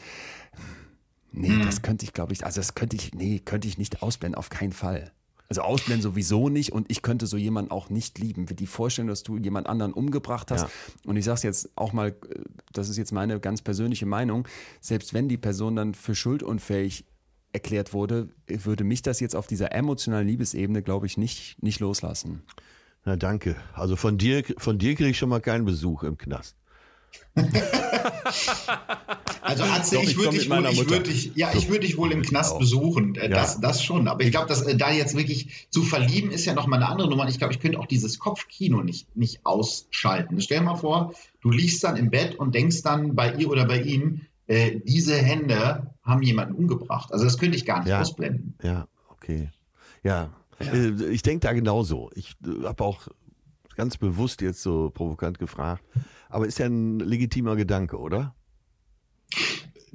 Nee, hm. das könnte ich, glaube ich, also das könnte ich, nee, könnte ich nicht ausblenden, auf keinen Fall. Also ausblenden sowieso nicht und ich könnte so jemanden auch nicht lieben. Die Vorstellung, dass du jemand anderen umgebracht hast. Ja. Und ich sage es jetzt auch mal, das ist jetzt meine ganz persönliche Meinung, selbst wenn die Person dann für schuldunfähig erklärt wurde, würde mich das jetzt auf dieser emotionalen Liebesebene, glaube ich, nicht, nicht loslassen. Na danke. Also von dir, von dir kriege ich schon mal keinen Besuch im Knast. also Atze, Doch, ich, ich würde dich, wohl, ich würd dich, ja, ich würde dich wohl im Knast auch. besuchen. Äh, das, ja. das schon. Aber ich glaube, dass äh, da jetzt wirklich zu verlieben ist ja nochmal eine andere Nummer. Ich glaube, ich könnte auch dieses Kopfkino nicht, nicht ausschalten. Stell dir mal vor, du liegst dann im Bett und denkst dann bei ihr oder bei ihm, äh, diese Hände haben jemanden umgebracht. Also das könnte ich gar nicht ja. ausblenden. Ja, okay. Ja, ja. Äh, ich denke da genauso. Ich äh, habe auch ganz bewusst jetzt so provokant gefragt, aber ist ja ein legitimer Gedanke, oder?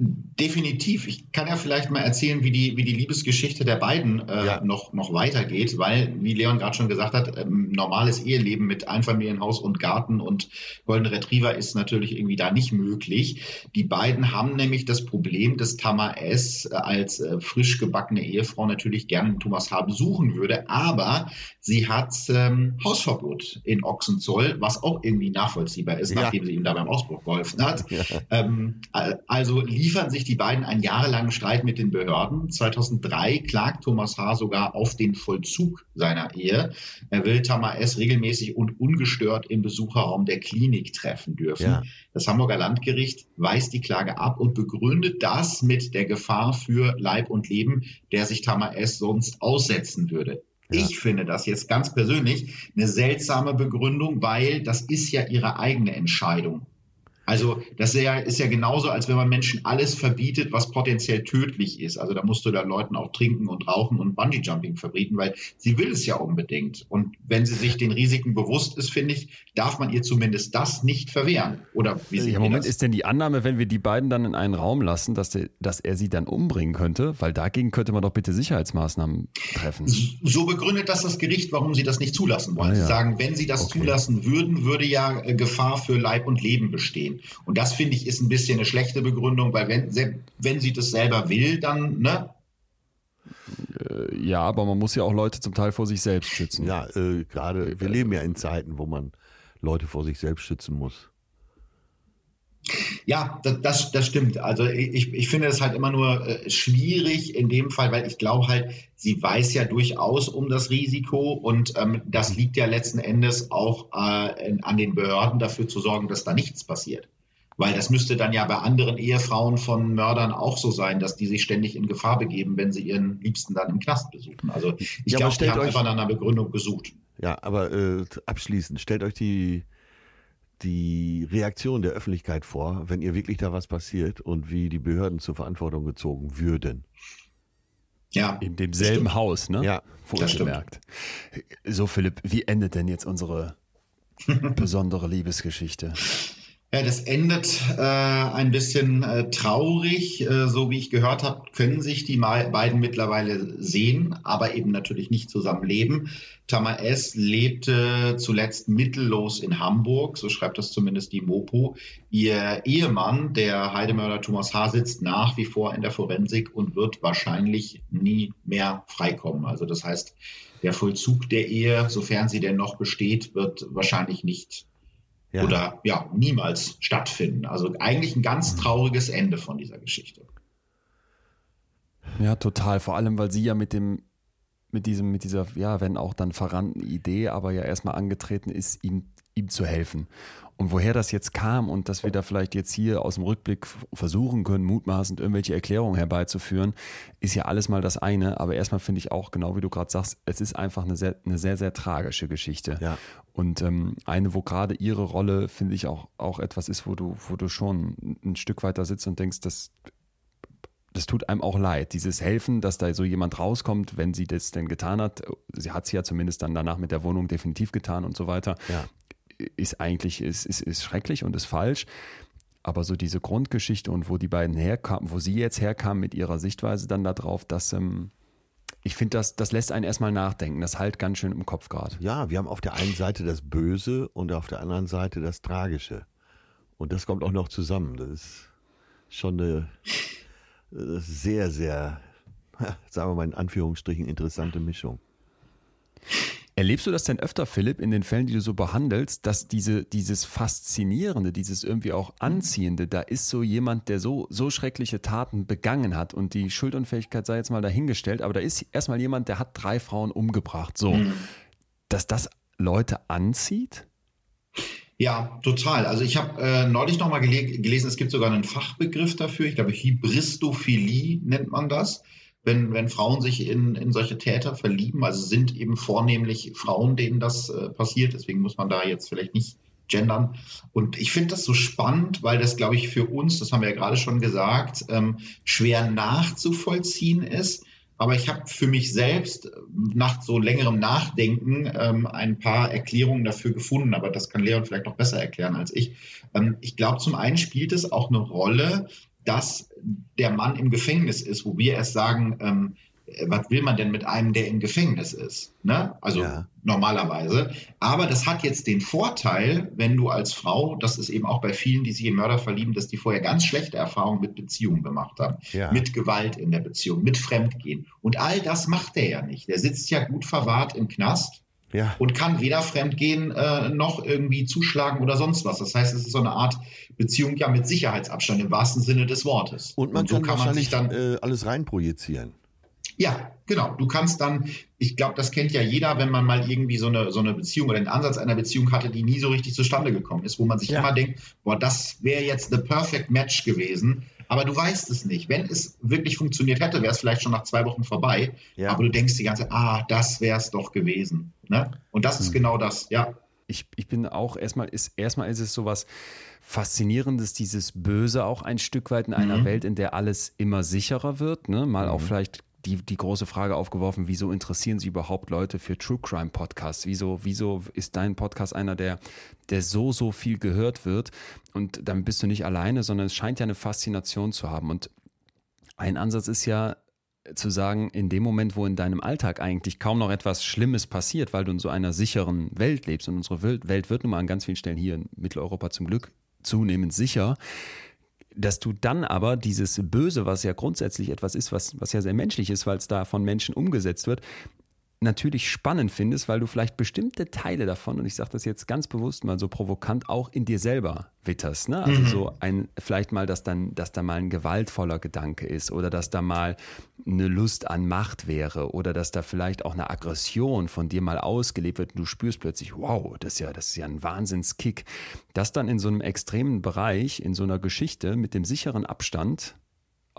Definitiv. Ich kann ja vielleicht mal erzählen, wie die, wie die Liebesgeschichte der beiden äh, ja. noch, noch weitergeht, weil, wie Leon gerade schon gesagt hat, ähm, normales Eheleben mit Einfamilienhaus und Garten und Golden Retriever ist natürlich irgendwie da nicht möglich. Die beiden haben nämlich das Problem, dass Tama S. Äh, als äh, frisch gebackene Ehefrau natürlich gerne Thomas H. besuchen würde, aber sie hat ähm, Hausverbot in Ochsenzoll, was auch irgendwie nachvollziehbar ist, ja. nachdem sie ihm da beim Ausbruch geholfen hat. Ja. Ähm, also liefern sich die beiden einen jahrelangen Streit mit den Behörden. 2003 klagt Thomas H. sogar auf den Vollzug seiner Ehe. Er will Tamar S. regelmäßig und ungestört im Besucherraum der Klinik treffen dürfen. Ja. Das Hamburger Landgericht weist die Klage ab und begründet das mit der Gefahr für Leib und Leben, der sich Tamar S. sonst aussetzen würde. Ja. Ich finde das jetzt ganz persönlich eine seltsame Begründung, weil das ist ja ihre eigene Entscheidung Also das ist ja, ist ja genauso, als wenn man Menschen alles verbietet, was potenziell tödlich ist. Also da musst du dann Leuten auch trinken und rauchen und Bungee-Jumping verbieten, weil sie will es ja unbedingt. Und wenn sie sich den Risiken bewusst ist, finde ich, darf man ihr zumindest das nicht verwehren. Oder wie sie Im Moment das? ist denn die Annahme, wenn wir die beiden dann in einen Raum lassen, dass, der, dass er sie dann umbringen könnte, weil dagegen könnte man doch bitte Sicherheitsmaßnahmen treffen. So begründet das das Gericht, warum sie das nicht zulassen wollen. Ah, ja. Sie sagen, wenn sie das okay. zulassen würden, würde ja äh, Gefahr für Leib und Leben bestehen. Und das finde ich ist ein bisschen eine schlechte Begründung, weil wenn, wenn sie das selber will, dann, ne? Äh, ja, aber man muss ja auch Leute zum Teil vor sich selbst schützen. Ja, äh, gerade, wir leben ja in Zeiten, wo man Leute vor sich selbst schützen muss. Ja, das, das, das stimmt. Also ich, ich finde es halt immer nur äh, schwierig in dem Fall, weil ich glaube halt, sie weiß ja durchaus um das Risiko und ähm, das liegt ja letzten Endes auch äh, in, an den Behörden dafür zu sorgen, dass da nichts passiert. Weil das müsste dann ja bei anderen Ehefrauen von Mördern auch so sein, dass die sich ständig in Gefahr begeben, wenn sie ihren Liebsten dann im Knast besuchen. Also ich ja, glaube, die haben einfach nach einer Begründung gesucht. Ja, aber äh, abschließend, stellt euch die die Reaktion der Öffentlichkeit vor, wenn ihr wirklich da was passiert und wie die Behörden zur Verantwortung gezogen würden. Ja. In demselben Haus, ne? Ja. Vorgemerkt. So, Philipp, wie endet denn jetzt unsere besondere Liebesgeschichte? Ja, das endet äh, ein bisschen äh, traurig. Äh, so wie ich gehört habe, können sich die beiden mittlerweile sehen, aber eben natürlich nicht zusammen leben. Tama S. lebte zuletzt mittellos in Hamburg, so schreibt das zumindest die Mopo. Ihr Ehemann, der Heidemörder Thomas H., sitzt nach wie vor in der Forensik und wird wahrscheinlich nie mehr freikommen. Also das heißt, der Vollzug der Ehe, sofern sie denn noch besteht, wird wahrscheinlich nicht ja. oder ja, niemals stattfinden. Also eigentlich ein ganz mhm. trauriges Ende von dieser Geschichte. Ja, total. Vor allem, weil sie ja mit dem, mit diesem, mit dieser, ja, wenn auch dann verrannten Idee, aber ja erstmal angetreten ist, ihm, ihm zu helfen. Und woher das jetzt kam und dass wir da vielleicht jetzt hier aus dem Rückblick versuchen können, mutmaßend irgendwelche Erklärungen herbeizuführen, ist ja alles mal das eine. Aber erstmal finde ich auch, genau wie du gerade sagst, es ist einfach eine sehr, eine sehr, sehr tragische Geschichte. Ja. Und ähm, eine, wo gerade ihre Rolle, finde ich, auch, auch etwas ist, wo du, wo du schon ein Stück weiter sitzt und denkst, das, das tut einem auch leid. Dieses Helfen, dass da so jemand rauskommt, wenn sie das denn getan hat. Sie hat es ja zumindest dann danach mit der Wohnung definitiv getan und so weiter. Ja ist eigentlich ist, ist, ist schrecklich und ist falsch. Aber so diese Grundgeschichte und wo die beiden herkamen, wo sie jetzt herkamen mit ihrer Sichtweise dann darauf, dass ähm, ich finde, das, das lässt einen erstmal nachdenken. Das halt ganz schön im Kopf gerade. Ja, wir haben auf der einen Seite das Böse und auf der anderen Seite das Tragische. Und das kommt auch noch zusammen. Das ist schon eine, eine sehr, sehr, sagen wir mal in Anführungsstrichen, interessante Mischung. Erlebst du das denn öfter, Philipp, in den Fällen, die du so behandelst, dass diese, dieses Faszinierende, dieses irgendwie auch Anziehende, da ist so jemand, der so, so schreckliche Taten begangen hat und die Schuldunfähigkeit sei jetzt mal dahingestellt, aber da ist erstmal jemand, der hat drei Frauen umgebracht. So, mhm. dass das Leute anzieht? Ja, total. Also ich habe äh, neulich nochmal gele gelesen, es gibt sogar einen Fachbegriff dafür. Ich glaube, Hybristophilie nennt man das wenn, wenn Frauen sich in, in solche Täter verlieben, also sind eben vornehmlich Frauen, denen das äh, passiert, deswegen muss man da jetzt vielleicht nicht gendern. Und ich finde das so spannend, weil das, glaube ich, für uns, das haben wir ja gerade schon gesagt, ähm, schwer nachzuvollziehen ist. Aber ich habe für mich selbst nach so längerem Nachdenken ähm, ein paar Erklärungen dafür gefunden. Aber das kann Leon vielleicht noch besser erklären als ich. Ähm, ich glaube, zum einen spielt es auch eine Rolle, dass der Mann im Gefängnis ist, wo wir erst sagen, ähm, was will man denn mit einem, der im Gefängnis ist? Ne? Also ja. normalerweise. Aber das hat jetzt den Vorteil, wenn du als Frau, das ist eben auch bei vielen, die sich in Mörder verlieben, dass die vorher ganz schlechte Erfahrungen mit Beziehungen gemacht haben. Ja. Mit Gewalt in der Beziehung, mit Fremdgehen. Und all das macht er ja nicht. Der sitzt ja gut verwahrt im Knast ja. und kann weder fremdgehen äh, noch irgendwie zuschlagen oder sonst was. Das heißt, es ist so eine Art Beziehung ja mit Sicherheitsabstand im wahrsten Sinne des Wortes. Und man und so kann, kann man sich dann äh, alles reinprojizieren. Ja, genau. Du kannst dann, ich glaube, das kennt ja jeder, wenn man mal irgendwie so eine, so eine Beziehung oder den Ansatz einer Beziehung hatte, die nie so richtig zustande gekommen ist, wo man sich ja. immer denkt, boah, das wäre jetzt the perfect match gewesen. Aber du weißt es nicht. Wenn es wirklich funktioniert hätte, wäre es vielleicht schon nach zwei Wochen vorbei. Ja. Aber du denkst die ganze Zeit, ah, das wäre es doch gewesen. Ne? Und das ist mhm. genau das, ja. ich, ich bin auch erstmal ist erstmal ist es sowas faszinierendes dieses Böse auch ein Stück weit in einer Mhm. Welt, in der alles immer sicherer wird, ne? Mal auch Mhm. vielleicht die, die große Frage aufgeworfen, wieso interessieren sich überhaupt Leute für True Crime Podcasts? Wieso, wieso ist dein Podcast einer, der, der so, so viel gehört wird? Und dann bist du nicht alleine, sondern es scheint ja eine Faszination zu haben. Und ein Ansatz ist ja zu sagen, in dem Moment, wo in deinem Alltag eigentlich kaum noch etwas Schlimmes passiert, weil du in so einer sicheren Welt lebst und unsere Welt Welt wird nun mal an ganz vielen Stellen hier in Mitteleuropa zum Glück zunehmend sicher, dass du dann aber dieses Böse, was ja grundsätzlich etwas ist, was, was ja sehr menschlich ist, weil es da von Menschen umgesetzt wird, natürlich spannend findest, weil du vielleicht bestimmte Teile davon, und ich sage das jetzt ganz bewusst mal so provokant, auch in dir selber witterst. Ne? Also so ein, vielleicht mal, dass dann, dass da mal ein gewaltvoller Gedanke ist oder dass da mal eine Lust an Macht wäre oder dass da vielleicht auch eine Aggression von dir mal ausgelebt wird und du spürst plötzlich, wow, das ist ja, das ist ja ein Wahnsinnskick. Das dann in so einem extremen Bereich, in so einer Geschichte mit dem sicheren Abstand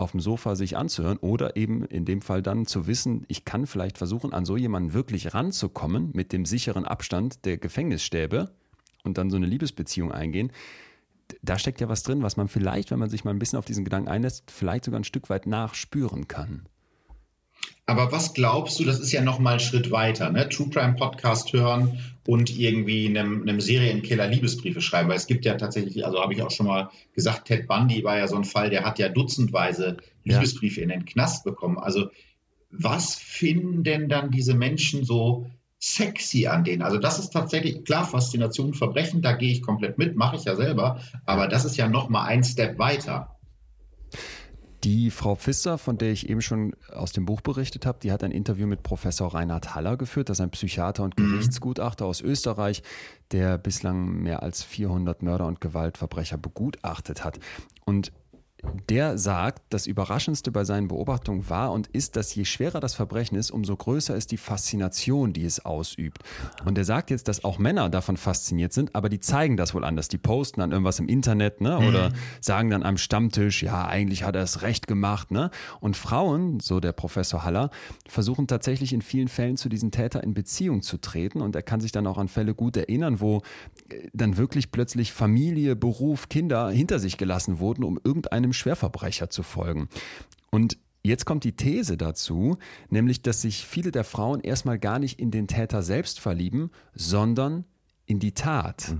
auf dem Sofa sich anzuhören oder eben in dem Fall dann zu wissen, ich kann vielleicht versuchen, an so jemanden wirklich ranzukommen mit dem sicheren Abstand der Gefängnisstäbe und dann so eine Liebesbeziehung eingehen. Da steckt ja was drin, was man vielleicht, wenn man sich mal ein bisschen auf diesen Gedanken einlässt, vielleicht sogar ein Stück weit nachspüren kann. Aber was glaubst du, das ist ja noch mal ein Schritt weiter, ne? True Crime Podcast hören und irgendwie einem, einem Serienkiller Liebesbriefe schreiben, weil es gibt ja tatsächlich, also habe ich auch schon mal gesagt, Ted Bundy war ja so ein Fall, der hat ja dutzendweise Ja. Liebesbriefe in den Knast bekommen. Also was finden denn dann diese Menschen so sexy an denen? Also das ist tatsächlich, klar, Faszination, Verbrechen, da gehe ich komplett mit, mache ich ja selber, aber das ist ja noch mal ein Step weiter. Die Frau Pfister, von der ich eben schon aus dem Buch berichtet habe, die hat ein Interview mit Professor Reinhard Haller geführt. Das ist ein Psychiater und Gerichtsgutachter aus Österreich, der bislang mehr als 400 Mörder und Gewaltverbrecher begutachtet hat. Und der sagt, das Überraschendste bei seinen Beobachtungen war und ist, dass je schwerer das Verbrechen ist, umso größer ist die Faszination, die es ausübt. Und er sagt jetzt, dass auch Männer davon fasziniert sind, aber die zeigen das wohl anders. Die posten dann irgendwas im Internet ne? oder sagen dann am Stammtisch, ja, eigentlich hat er es recht gemacht. Ne? Und Frauen, so der Professor Haller, versuchen tatsächlich in vielen Fällen zu diesen Täter in Beziehung zu treten. Und er kann sich dann auch an Fälle gut erinnern, wo äh, dann wirklich plötzlich Familie, Beruf, Kinder hinter sich gelassen wurden, um irgendeinem Schwerverbrecher zu folgen. Und Jetzt kommt die These dazu, nämlich dass sich viele der Frauen erstmal gar nicht in den Täter selbst verlieben, sondern in die Tat.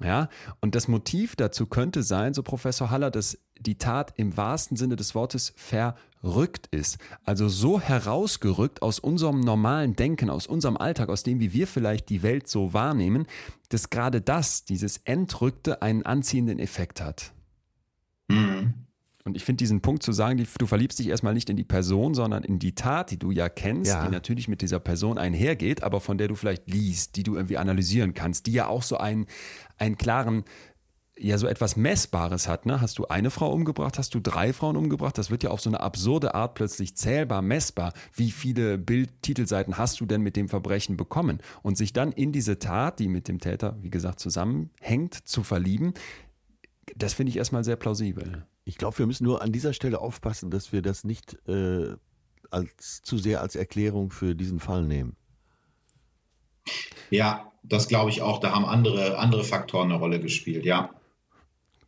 Ja, und das Motiv dazu könnte sein, so Professor Haller, dass die Tat im wahrsten Sinne des Wortes verrückt ist. Also so herausgerückt aus unserem normalen Denken, aus unserem Alltag, aus dem, wie wir vielleicht die Welt so wahrnehmen, dass gerade das, dieses Entrückte, einen anziehenden Effekt hat. Mhm. Und ich finde diesen Punkt zu sagen, die, du verliebst dich erstmal nicht in die Person, sondern in die Tat, die du ja kennst, Ja. die natürlich mit dieser Person einhergeht, aber von der du vielleicht liest, die du irgendwie analysieren kannst, die ja auch so einen, einen klaren, ja, so etwas Messbares hat. Ne? Hast du eine Frau umgebracht, hast du drei Frauen umgebracht? Das wird ja auf so eine absurde Art plötzlich zählbar, messbar. Wie viele Bildtitelseiten hast du denn mit dem Verbrechen bekommen? Und sich dann in diese Tat, die mit dem Täter, wie gesagt, zusammenhängt, zu verlieben, das finde ich erstmal sehr plausibel. Ich glaube, wir müssen nur an dieser Stelle aufpassen, dass wir das nicht äh, als, zu sehr als Erklärung für diesen Fall nehmen. Ja, das glaube ich auch. Da haben andere, andere Faktoren eine Rolle gespielt, ja.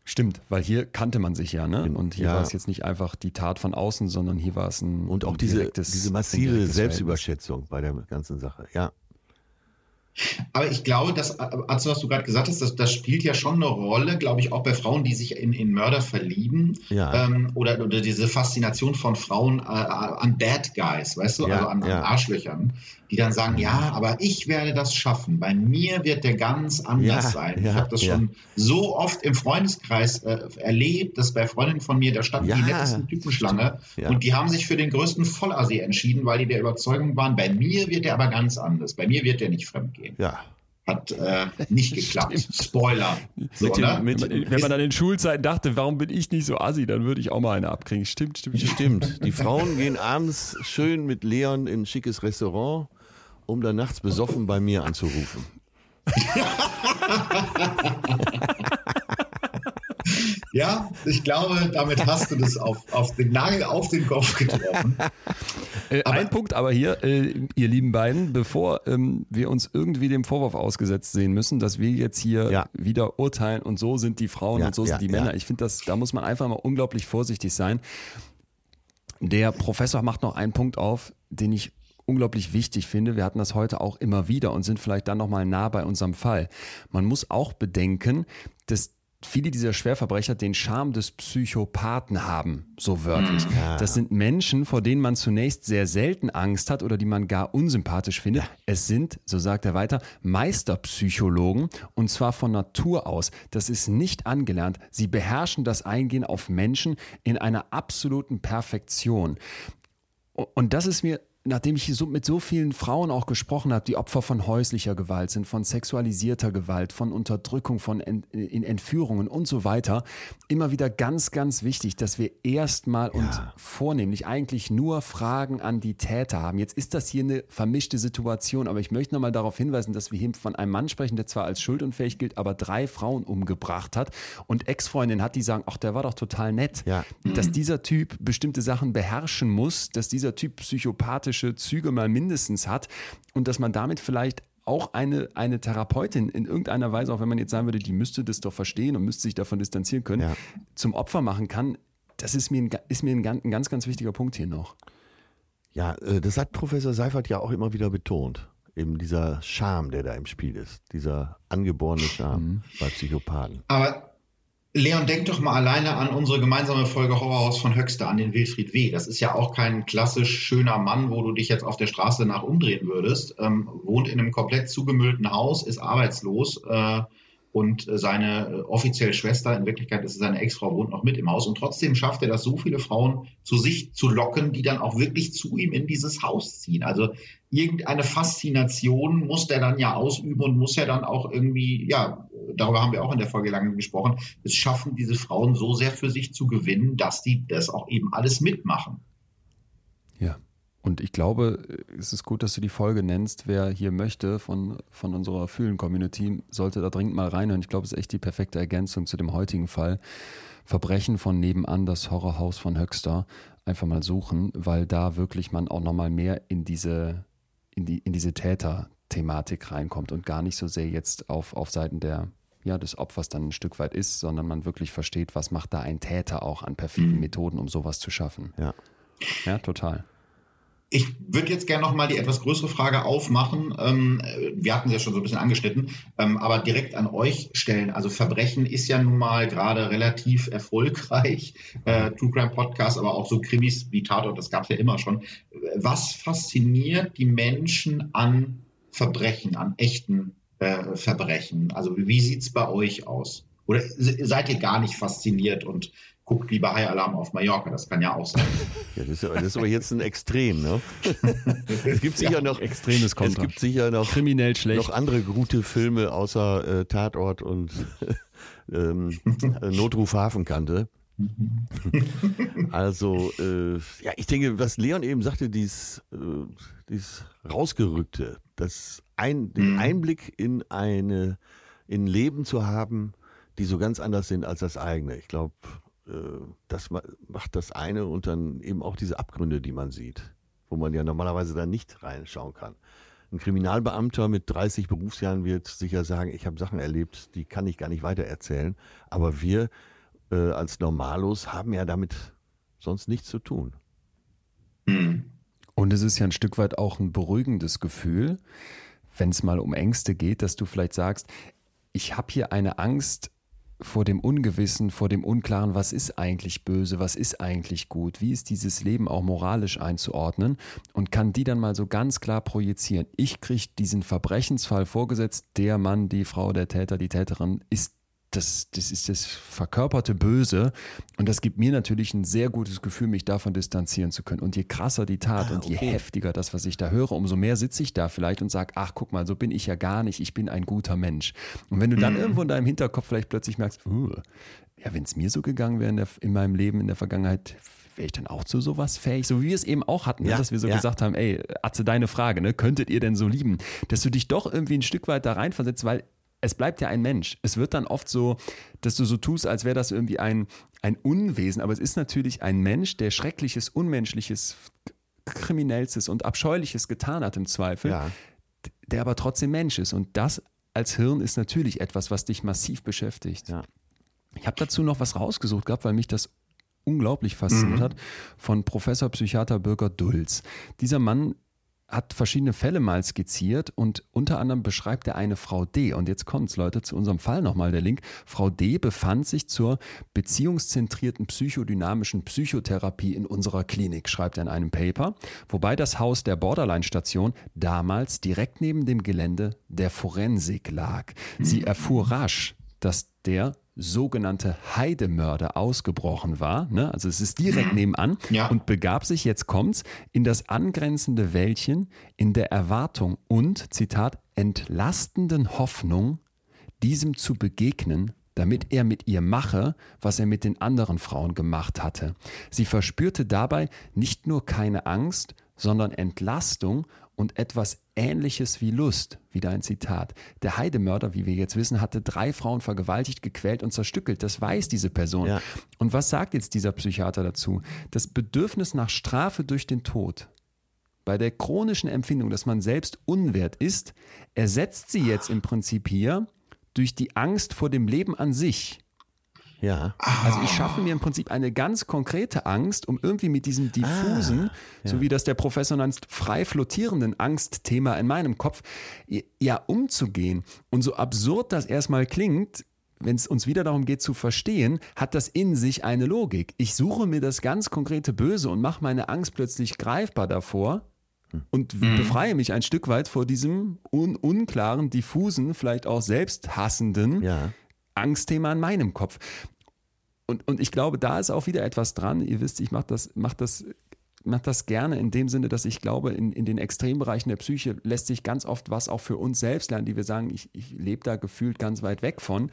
Stimmt, weil hier kannte man sich ja, ne? Und hier Ja. war es jetzt nicht einfach die Tat von außen, sondern hier war es ein Und auch ein diese, diese massive Selbstüberschätzung bei der ganzen Sache. Ja. Aber ich glaube, dass, also was du gerade gesagt hast, das, das spielt ja schon eine Rolle, glaube ich, auch bei Frauen, die sich in, in Mörder verlieben. Ja. Ähm, oder, oder diese Faszination von Frauen äh, an Bad Guys, weißt du, Ja, also an, an ja. Arschlöchern, die dann sagen, ja, aber ich werde das schaffen. Bei mir wird der ganz anders Ja, sein. ich ja, habe das ja. schon so oft im Freundeskreis äh, erlebt, dass bei Freundinnen von mir, da standen Ja, die nettesten Typenschlange stimmt, ja. und die haben sich für den größten Vollasi entschieden, weil die der Überzeugung waren, bei mir wird der aber ganz anders. Bei mir wird der nicht fremdgehen. Ja. Hat äh, nicht geklappt. Spoiler. So, Mit dem, ne? mit, wenn man- an den Schulzeiten dachte, warum bin ich nicht so assi, dann würde ich auch mal eine abkriegen. Stimmt, stimmt, stimmt. Stimmt. Die Frauen gehen abends schön mit Leon in ein schickes Restaurant, um dann nachts besoffen bei mir anzurufen. Ja, ich glaube, damit hast du das auf, auf den Nagel auf den Kopf getroffen. Äh, ein Punkt aber hier, äh, ihr lieben beiden, bevor ähm, wir uns irgendwie dem Vorwurf ausgesetzt sehen müssen, dass wir jetzt hier Ja. wieder urteilen und so sind die Frauen Ja, und so ja, sind die ja. Männer. Ich finde, das, da muss man einfach mal unglaublich vorsichtig sein. Der Professor macht noch einen Punkt auf, den ich unglaublich wichtig finde. Wir hatten das heute auch immer wieder und sind vielleicht dann nochmal nah bei unserem Fall. Man muss auch bedenken, dass viele dieser Schwerverbrecher den Charme des Psychopathen haben, so wörtlich. Das sind Menschen, vor denen man zunächst sehr selten Angst hat oder die man gar unsympathisch findet. Es sind, so sagt er weiter, Meisterpsychologen und zwar von Natur aus. Das ist nicht angelernt. Sie beherrschen das Eingehen auf Menschen in einer absoluten Perfektion. Und das ist mir, nachdem ich so mit so vielen Frauen auch gesprochen habe, die Opfer von häuslicher Gewalt sind, von sexualisierter Gewalt, von Unterdrückung, von Ent, in Entführungen und so weiter, immer wieder ganz, ganz wichtig, dass wir erstmal und vornehmlich eigentlich nur Fragen an die Täter haben. Jetzt ist das hier eine vermischte Situation, aber ich möchte nochmal darauf hinweisen, dass wir hier von einem Mann sprechen, der zwar als schuldunfähig gilt, aber drei Frauen umgebracht hat und Ex-Freundin hat, die sagen, ach, der war doch total nett Ja. dass dieser Typ bestimmte Sachen beherrschen muss, dass dieser Typ psychopathische Züge mal mindestens hat und dass man damit vielleicht auch eine, eine Therapeutin in irgendeiner Weise, auch wenn man jetzt sagen würde, die müsste das doch verstehen und müsste sich davon distanzieren können, Ja. zum Opfer machen kann, das ist mir, ein, ist mir ein, ein ganz, ganz wichtiger Punkt hier noch. Ja, äh, das hat Professor Seifert ja auch immer wieder betont. Eben dieser Charme, der da im Spiel ist. Dieser angeborene Charme bei Psychopathen. Aber Leon, denk doch mal alleine an unsere gemeinsame Folge Horrorhaus von Höxter, an den Wilfried W. Das ist ja auch kein klassisch schöner Mann, wo du dich jetzt auf der Straße nach umdrehen würdest. Ähm, wohnt in einem komplett zugemüllten Haus, ist arbeitslos äh, und seine äh, offizielle Schwester, in Wirklichkeit ist es seine Ex-Frau, wohnt noch mit im Haus. Und trotzdem schafft er das, so viele Frauen zu sich zu locken, die dann auch wirklich zu ihm in dieses Haus ziehen. Also irgendeine Faszination muss der dann ja ausüben und muss ja dann auch irgendwie, ja, darüber haben wir auch in der Folge lange gesprochen, es schaffen, diese Frauen so sehr für sich zu gewinnen, dass die das auch eben alles mitmachen. Ja. Und ich glaube, es ist gut, dass du die Folge nennst. Wer hier möchte von, von unserer Fühlen-Community, sollte da dringend mal reinhören. Ich glaube, es ist echt die perfekte Ergänzung zu dem heutigen Fall. Verbrechen von nebenan, das Horrorhaus von Höxter. Einfach mal suchen, weil da wirklich man auch nochmal mehr in diese, in die, in diese Täter-Thematik reinkommt und gar nicht so sehr jetzt auf, auf Seiten der, ja, des Opfers dann ein Stück weit ist, sondern man wirklich versteht, was macht da ein Täter auch an perfiden Methoden, um sowas zu schaffen. Ja. Ja, total. Ich würde jetzt gerne noch mal die etwas größere Frage aufmachen. Ähm, wir hatten sie ja schon so ein bisschen angeschnitten, ähm, aber direkt an euch stellen. Also Verbrechen ist ja nun mal gerade relativ erfolgreich. Äh, True Crime Podcast, aber auch so Krimis wie Tatort, das gab es ja immer schon. Was fasziniert die Menschen an Verbrechen, an echten äh, Verbrechen? Also wie sieht's bei euch aus? Oder se- seid ihr gar nicht fasziniert und guckt lieber High Alarm auf Mallorca? Das kann ja auch sein. Ja, das, ist, das ist aber jetzt ein Extrem, ne? Es gibt sicher noch Extremes Es Kontra. gibt sicher noch, Kriminell schlecht. noch andere gute Filme außer äh, Tatort und ähm, äh, Notruf Hafenkante. Also, äh, ja, ich denke, was Leon eben sagte, dies, äh, dies rausgerückte, das ein, den Mhm. Einblick in eine, in Leben zu haben, die so ganz anders sind als das eigene. Ich glaube, äh, das ma- macht das eine und dann eben auch diese Abgründe, die man sieht, wo man ja normalerweise dann nicht reinschauen kann. Ein Kriminalbeamter mit 30 Berufsjahren wird sicher sagen, ich habe Sachen erlebt, die kann ich gar nicht weitererzählen. Aber wir äh, als Normalos haben ja damit sonst nichts zu tun. Hm. Und es ist ja ein Stück weit auch ein beruhigendes Gefühl, wenn es mal um Ängste geht, dass du vielleicht sagst, ich habe hier eine Angst vor dem Ungewissen, vor dem Unklaren, was ist eigentlich böse, was ist eigentlich gut, wie ist dieses Leben auch moralisch einzuordnen? Und kann die dann mal so ganz klar projizieren. Ich kriege diesen Verbrechensfall vorgesetzt, der Mann, die Frau, der Täter, die Täterin ist das, das ist das verkörperte Böse und das gibt mir natürlich ein sehr gutes Gefühl, mich davon distanzieren zu können. Und je krasser die Tat Ah, und je okay. heftiger das, was ich da höre, umso mehr sitze ich da vielleicht und sage, ach guck mal, so bin ich ja gar nicht, ich bin ein guter Mensch. Und wenn du dann irgendwo in deinem Hinterkopf vielleicht plötzlich merkst, uh, ja, wenn es mir so gegangen wäre in, der, in meinem Leben in der Vergangenheit, wäre ich dann auch zu sowas fähig? So wie wir es eben auch hatten, ne? Ja, dass wir so ja. gesagt haben, ey, Atze, deine Frage, ne? könntet ihr denn so lieben? Dass du dich doch irgendwie ein Stück weit da reinversetzt, weil es bleibt ja ein Mensch. Es wird dann oft so, dass du so tust, als wäre das irgendwie ein, ein Unwesen, aber es ist natürlich ein Mensch, der Schreckliches, Unmenschliches Kriminellstes und Abscheuliches getan hat im Zweifel, Ja. der aber trotzdem Mensch ist. Und das als Hirn ist natürlich etwas, was dich massiv beschäftigt. Ja. Ich habe dazu noch was rausgesucht gehabt, weil mich das unglaublich fasziniert hat, von Professor Psychiater Birger Dulz. Dieser Mann hat verschiedene Fälle mal skizziert und unter anderem beschreibt er eine Frau D. Und jetzt kommt's, Leute, zu unserem Fall nochmal der Link. Frau D befand sich zur beziehungszentrierten psychodynamischen Psychotherapie in unserer Klinik, schreibt er in einem Paper, wobei das Haus der Borderline-Station damals direkt neben dem Gelände der Forensik lag. Sie erfuhr rasch, dass der sogenannte Heidemörder ausgebrochen war. Ne? Also es ist direkt nebenan Ja. und begab sich, jetzt kommt's, in das angrenzende Wäldchen in der Erwartung und, Zitat, entlastenden Hoffnung, diesem zu begegnen, damit er mit ihr mache, was er mit den anderen Frauen gemacht hatte. Sie verspürte dabei nicht nur keine Angst, sondern Entlastung und etwas Ähnliches wie Lust. Wieder ein Zitat. Der Heidemörder, wie wir jetzt wissen, hatte drei Frauen vergewaltigt, gequält und zerstückelt. Das weiß diese Person. Ja. Und was sagt jetzt dieser Psychiater dazu? Das Bedürfnis nach Strafe durch den Tod bei der chronischen Empfindung, dass man selbst unwert ist, ersetzt sie jetzt im Prinzip hier durch die Angst vor dem Leben an sich. Ja. Also ich schaffe mir im Prinzip eine ganz konkrete Angst, um irgendwie mit diesem diffusen, so wie das der Professor nennt, frei flottierenden Angstthema in meinem Kopf, ja umzugehen. Und so absurd das erstmal klingt, wenn es uns wieder darum geht zu verstehen, hat das in sich eine Logik. Ich suche mir das ganz konkrete Böse und mache meine Angst plötzlich greifbar davor und befreie mich ein Stück weit vor diesem un unklaren, diffusen, vielleicht auch selbsthassenden Ja. Angstthema in meinem Kopf. Und, und ich glaube, da ist auch wieder etwas dran. Ihr wisst, ich mache das, mach das, mach das gerne in dem Sinne, dass ich glaube, in, in den Extrembereichen der Psyche lässt sich ganz oft was auch für uns selbst lernen, die wir sagen, ich, ich lebe da gefühlt ganz weit weg von.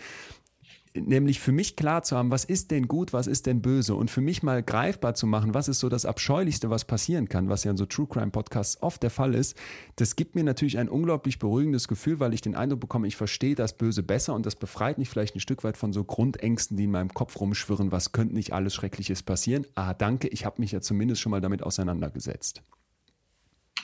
Nämlich für mich klar zu haben, was ist denn gut, was ist denn böse und für mich mal greifbar zu machen, was ist so das Abscheulichste, was passieren kann, was ja in so True Crime Podcasts oft der Fall ist, das gibt mir natürlich ein unglaublich beruhigendes Gefühl, weil ich den Eindruck bekomme, ich verstehe das Böse besser und das befreit mich vielleicht ein Stück weit von so Grundängsten, die in meinem Kopf rumschwirren, was könnte nicht alles Schreckliches passieren. Ah, danke, ich habe mich ja zumindest schon mal damit auseinandergesetzt.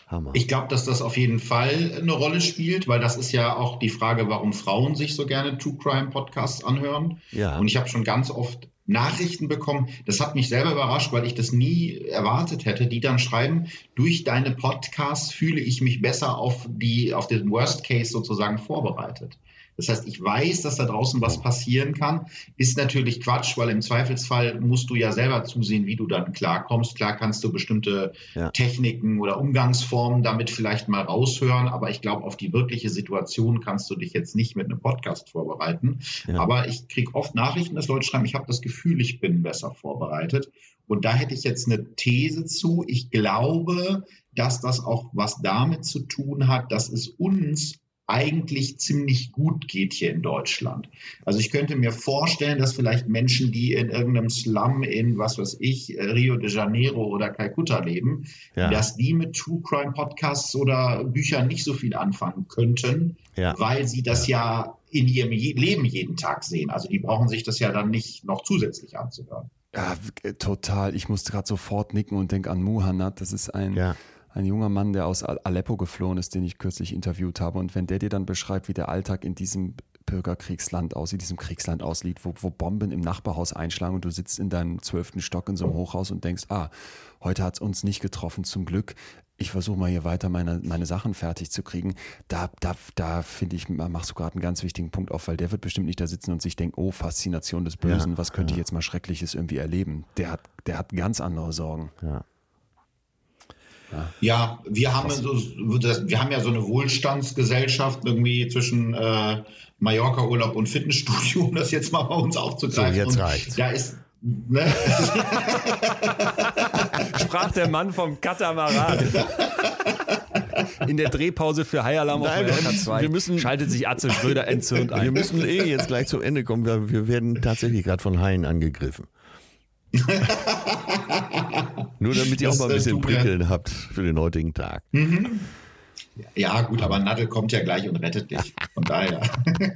Hammer. Ich glaube, dass das auf jeden Fall eine Rolle spielt, weil das ist ja auch die Frage, warum Frauen sich so gerne True Crime Podcasts anhören. Ja. Und ich habe schon ganz oft Nachrichten bekommen. Das hat mich selber überrascht, weil ich das nie erwartet hätte, die dann schreiben, durch deine Podcasts fühle ich mich besser auf die, auf den Worst Case sozusagen vorbereitet. Das heißt, ich weiß, dass da draußen was passieren kann. Ist natürlich Quatsch, weil im Zweifelsfall musst du ja selber zusehen, wie du dann klarkommst. Klar kannst du bestimmte Ja. Techniken oder Umgangsformen damit vielleicht mal raushören, aber ich glaube, auf die wirkliche Situation kannst du dich jetzt nicht mit einem Podcast vorbereiten. Ja. Aber ich kriege oft Nachrichten, dass Leute schreiben, ich habe das Gefühl, ich bin besser vorbereitet. Und da hätte ich jetzt eine These zu. Ich glaube, dass das auch was damit zu tun hat, dass es uns eigentlich ziemlich gut geht hier in Deutschland. Also ich könnte mir vorstellen, dass vielleicht Menschen, die in irgendeinem Slum in, was weiß ich, Rio de Janeiro oder Kalkutta leben, Ja. dass die mit True Crime Podcasts oder Büchern nicht so viel anfangen könnten, Ja. weil sie das ja. in ihrem Je Leben jeden Tag sehen. Also die brauchen sich das ja dann nicht noch zusätzlich anzuhören. Ja, äh, total. Ich musste gerade sofort nicken und denke an Muhannad. Das ist ein, Ja. Ein junger Mann, der aus Al- Aleppo geflohen ist, den ich kürzlich interviewt habe. Und wenn der dir dann beschreibt, wie der Alltag in diesem Bürgerkriegsland aussieht, diesem Kriegsland aussieht, wo, wo Bomben im Nachbarhaus einschlagen und du sitzt in deinem zwölften Stock in so einem Hochhaus und denkst, ah, heute hat es uns nicht getroffen, zum Glück. Ich versuche mal hier weiter meine, meine Sachen fertig zu kriegen. Da, da, da finde ich, machst du gerade einen ganz wichtigen Punkt auf, weil der wird bestimmt nicht da sitzen und sich denken, oh, Faszination des Bösen, Ja, was könnte ich ja. jetzt mal Schreckliches irgendwie erleben? Der hat, der hat ganz andere Sorgen. Ja. Ja, wir haben, so, wir haben ja so eine Wohlstandsgesellschaft irgendwie zwischen äh, Mallorca-Urlaub und Fitnessstudio, um das jetzt mal bei uns aufzugreifen. So, jetzt und reicht's. Da ist, ne, Sprach der Mann vom Katamaran. In der Drehpause für High Alarm auf Nein, Mallorca wir- 2 wir müssen- schaltet sich Atze Schröder entzürnt Wir ein. müssen eh jetzt gleich zum Ende kommen. Wir, wir werden tatsächlich gerade von Haien angegriffen. Nur damit ihr auch mal ein bisschen Prickeln habt für den heutigen Tag. ja, gut, aber Nadel kommt ja gleich und rettet dich. Von daher.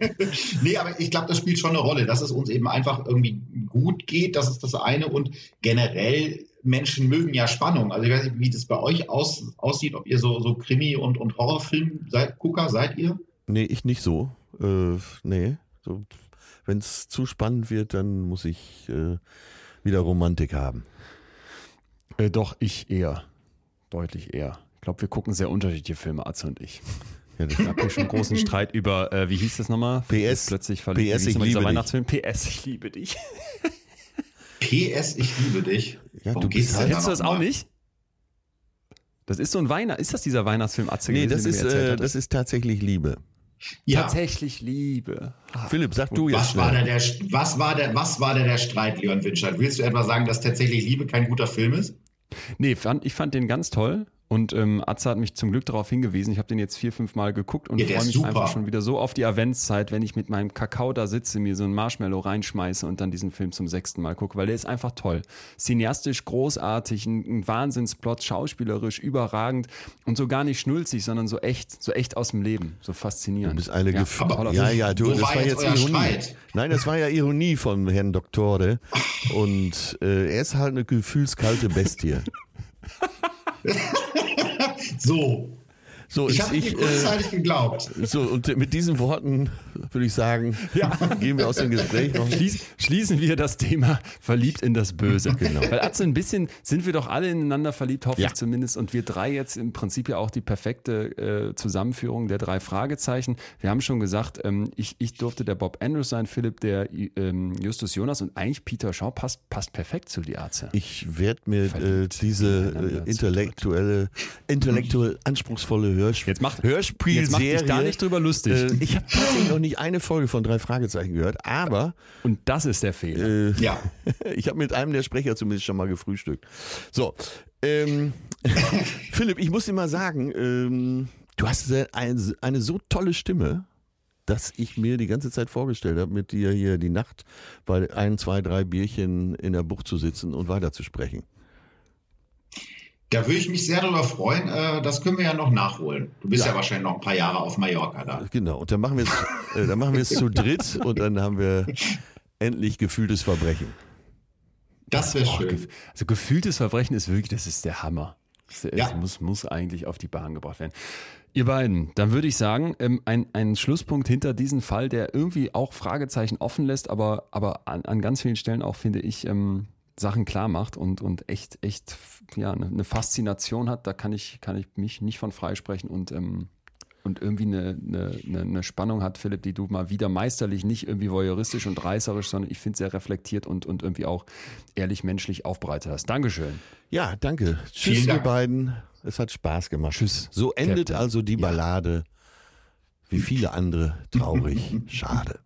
nee, aber ich glaube, das spielt schon eine Rolle, dass es uns eben einfach irgendwie gut geht. Das ist das eine. Und generell Menschen mögen ja Spannung. Also ich weiß nicht, wie das bei euch aus, aussieht, ob ihr so, so Krimi- und, und Horrorfilm seid, Gucker seid ihr? Nee, ich nicht so. Äh, nee. So, Wenn es zu spannend wird, dann muss ich äh, wieder Romantik haben. Äh, doch, ich eher. Deutlich eher. Ich glaube, wir gucken sehr unterschiedliche Filme, Atze und ich. Ja, das Ich habe hier schon großen Streit über, äh, wie hieß das nochmal? PS. Plötzlich verliebt. PS, ich liebe dich. Weihnachtsfilm? PS, ich liebe dich. PS, ich liebe dich. Ja, Worum du denn halt- Kennst du das auch mal? nicht? Das ist so ein Weihnacht. Ist das dieser Weihnachtsfilm Atze nee, gewesen, das ist, äh, das ist tatsächlich Liebe. Ja. Tatsächlich Liebe. Ah. Philipp, sag du jetzt Was war, der, was, war der, was war der, der Streit, Leon Winscheid? Willst du etwa sagen, dass tatsächlich Liebe kein guter Film ist? Nee, fand, ich fand den ganz toll. Und ähm, Atze hat mich zum Glück darauf hingewiesen. Ich habe den jetzt vier, fünf Mal geguckt und Ja, freue mich super. einfach schon wieder so auf die Adventszeit, wenn ich mit meinem Kakao da sitze, mir so ein Marshmallow reinschmeiße und dann diesen Film zum sechsten Mal gucke, weil der ist einfach toll. Cineastisch großartig, ein, ein Wahnsinnsplot, schauspielerisch überragend und so gar nicht schnulzig, sondern so echt, so echt aus dem Leben. So Du faszinierend. bist eine ja, Gefühl. toller Ja, ja, du, das war war jetzt Ironie. Streit? Nein, das war ja Ironie von Herrn Doktore. Und äh, er ist halt eine gefühlskalte Bestie. So. So, Ich habe dir ich, äh, kurzzeitig geglaubt. so, und mit diesen Worten würde ich sagen, gehen wir aus dem Gespräch noch. Schließ, schließen wir das Thema verliebt in das Böse. Genau. Weil Atze, ein bisschen sind wir doch alle ineinander verliebt, hoffe Ja. ich zumindest. Und wir drei jetzt im Prinzip ja auch die perfekte äh, Zusammenführung der drei Fragezeichen. Wir haben schon gesagt, ähm, ich, ich durfte der Bob Andrews sein, Philipp der ähm, Justus Jonas und eigentlich Peter Shaw passt, passt perfekt zu die Atze. Ich werde mir äh, diese äh, intellektuelle, intellektuell anspruchsvolle Hörspiel Jetzt macht- Hörspielserie. Jetzt mach dich da nicht drüber lustig. Äh, ich habe tatsächlich noch nicht eine Folge von drei Fragezeichen gehört, aber und das ist der Fehler. äh, Ja. ich habe mit einem der Sprecher zumindest schon mal gefrühstückt. So, ähm, Philipp, ich muss dir mal sagen, ähm, du hast eine, eine so tolle Stimme, dass ich mir die ganze Zeit vorgestellt habe, mit dir hier die Nacht bei ein, zwei, drei Bierchen in der Bucht zu sitzen und weiterzusprechen. Da würde ich mich sehr darüber freuen. Äh, das können wir ja noch nachholen. Du bist ja, Ja. wahrscheinlich noch ein paar Jahre auf Mallorca da. Genau, und dann machen wir es, äh, dann machen wir es zu dritt und dann haben wir endlich gefühltes Verbrechen. Das wäre Oh, schön. gef- also gefühltes Verbrechen ist wirklich, das ist der Hammer. Das, das Ja. muss, muss eigentlich auf die Bahn gebracht werden. Ihr beiden, dann würde ich sagen, ähm, ein, ein Schlusspunkt hinter diesem Fall, der irgendwie auch Fragezeichen offen lässt, aber, aber an, an ganz vielen Stellen auch, finde ich, ähm, Sachen klar macht und, und echt, echt, ja, eine, eine Faszination hat, da kann ich, kann ich mich nicht von freisprechen und, ähm, und irgendwie eine, eine, eine- eine Spannung hat, Philipp, die du mal wieder meisterlich, nicht irgendwie voyeuristisch und reißerisch, sondern ich finde sehr reflektiert und, und irgendwie auch ehrlich menschlich aufbereitet hast. Dankeschön. Ja, danke. Tschüss, Vielen ihr Dank. beiden. Es hat Spaß gemacht. Tschüss, So endet Captain. also die Ballade. Wie viele andere traurig. Schade.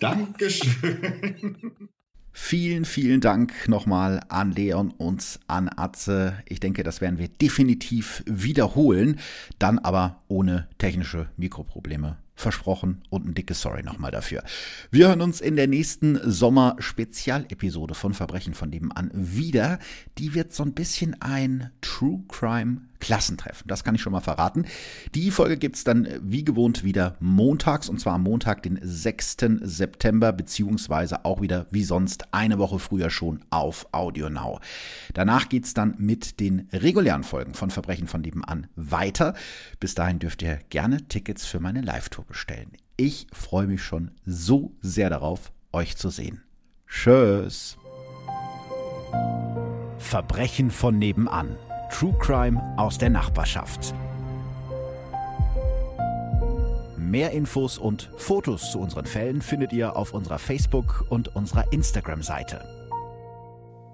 Dankeschön. Vielen, vielen Dank nochmal an Leon und an Atze. Ich denke, das werden wir definitiv wiederholen, dann aber ohne technische Mikroprobleme. Versprochen und ein dickes Sorry nochmal dafür. Wir hören uns in der nächsten Sommer-Spezialepisode von Verbrechen von nebenan wieder. Die wird so ein bisschen ein True Crime Klassentreffen. Das kann ich schon mal verraten. Die Folge gibt's dann äh, wie gewohnt wieder montags und zwar am Montag, den 6. September, beziehungsweise auch wieder wie sonst eine Woche früher schon auf Audio Now. Danach geht's dann mit den regulären Folgen von Verbrechen von nebenan weiter. Bis dahin dürft ihr gerne Tickets für meine Live-Tour bestellen. Ich freue mich schon so sehr darauf, euch zu sehen. Tschüss. Verbrechen von nebenan. True Crime aus der Nachbarschaft. Mehr Infos und Fotos zu unseren Fällen findet ihr auf unserer Facebook- und unserer Instagram-Seite.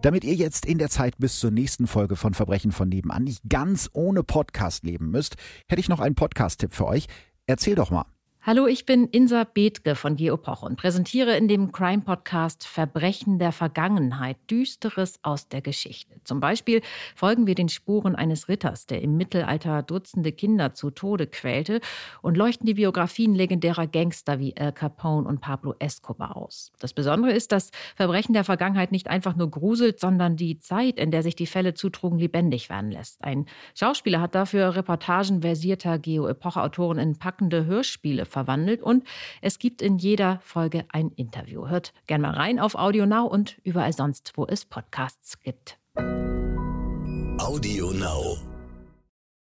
Damit ihr jetzt in der Zeit bis zur nächsten Folge von Verbrechen von nebenan nicht ganz ohne Podcast leben müsst, hätte ich noch einen Podcast-Tipp für euch. Erzähl doch mal. Hallo, ich bin Insa Bethke von Geopoch und präsentiere in dem Crime-Podcast Verbrechen der Vergangenheit, Düsteres aus der Geschichte. Zum Beispiel folgen wir den Spuren eines Ritters, der im Mittelalter Dutzende Kinder zu Tode quälte und leuchten die Biografien legendärer Gangster wie Al Capone und Pablo Escobar aus. Das Besondere ist, dass Verbrechen der Vergangenheit nicht einfach nur gruselt, sondern die Zeit, in der sich die Fälle zutrugen, lebendig werden lässt. Ein Schauspieler hat dafür Reportagen versierter Geo-Epoche-Autoren in packende Hörspiele verwandelt und es gibt in jeder Folge ein Interview. Hört gerne mal rein auf Audio Now und überall sonst, wo es Podcasts gibt. Audio Now.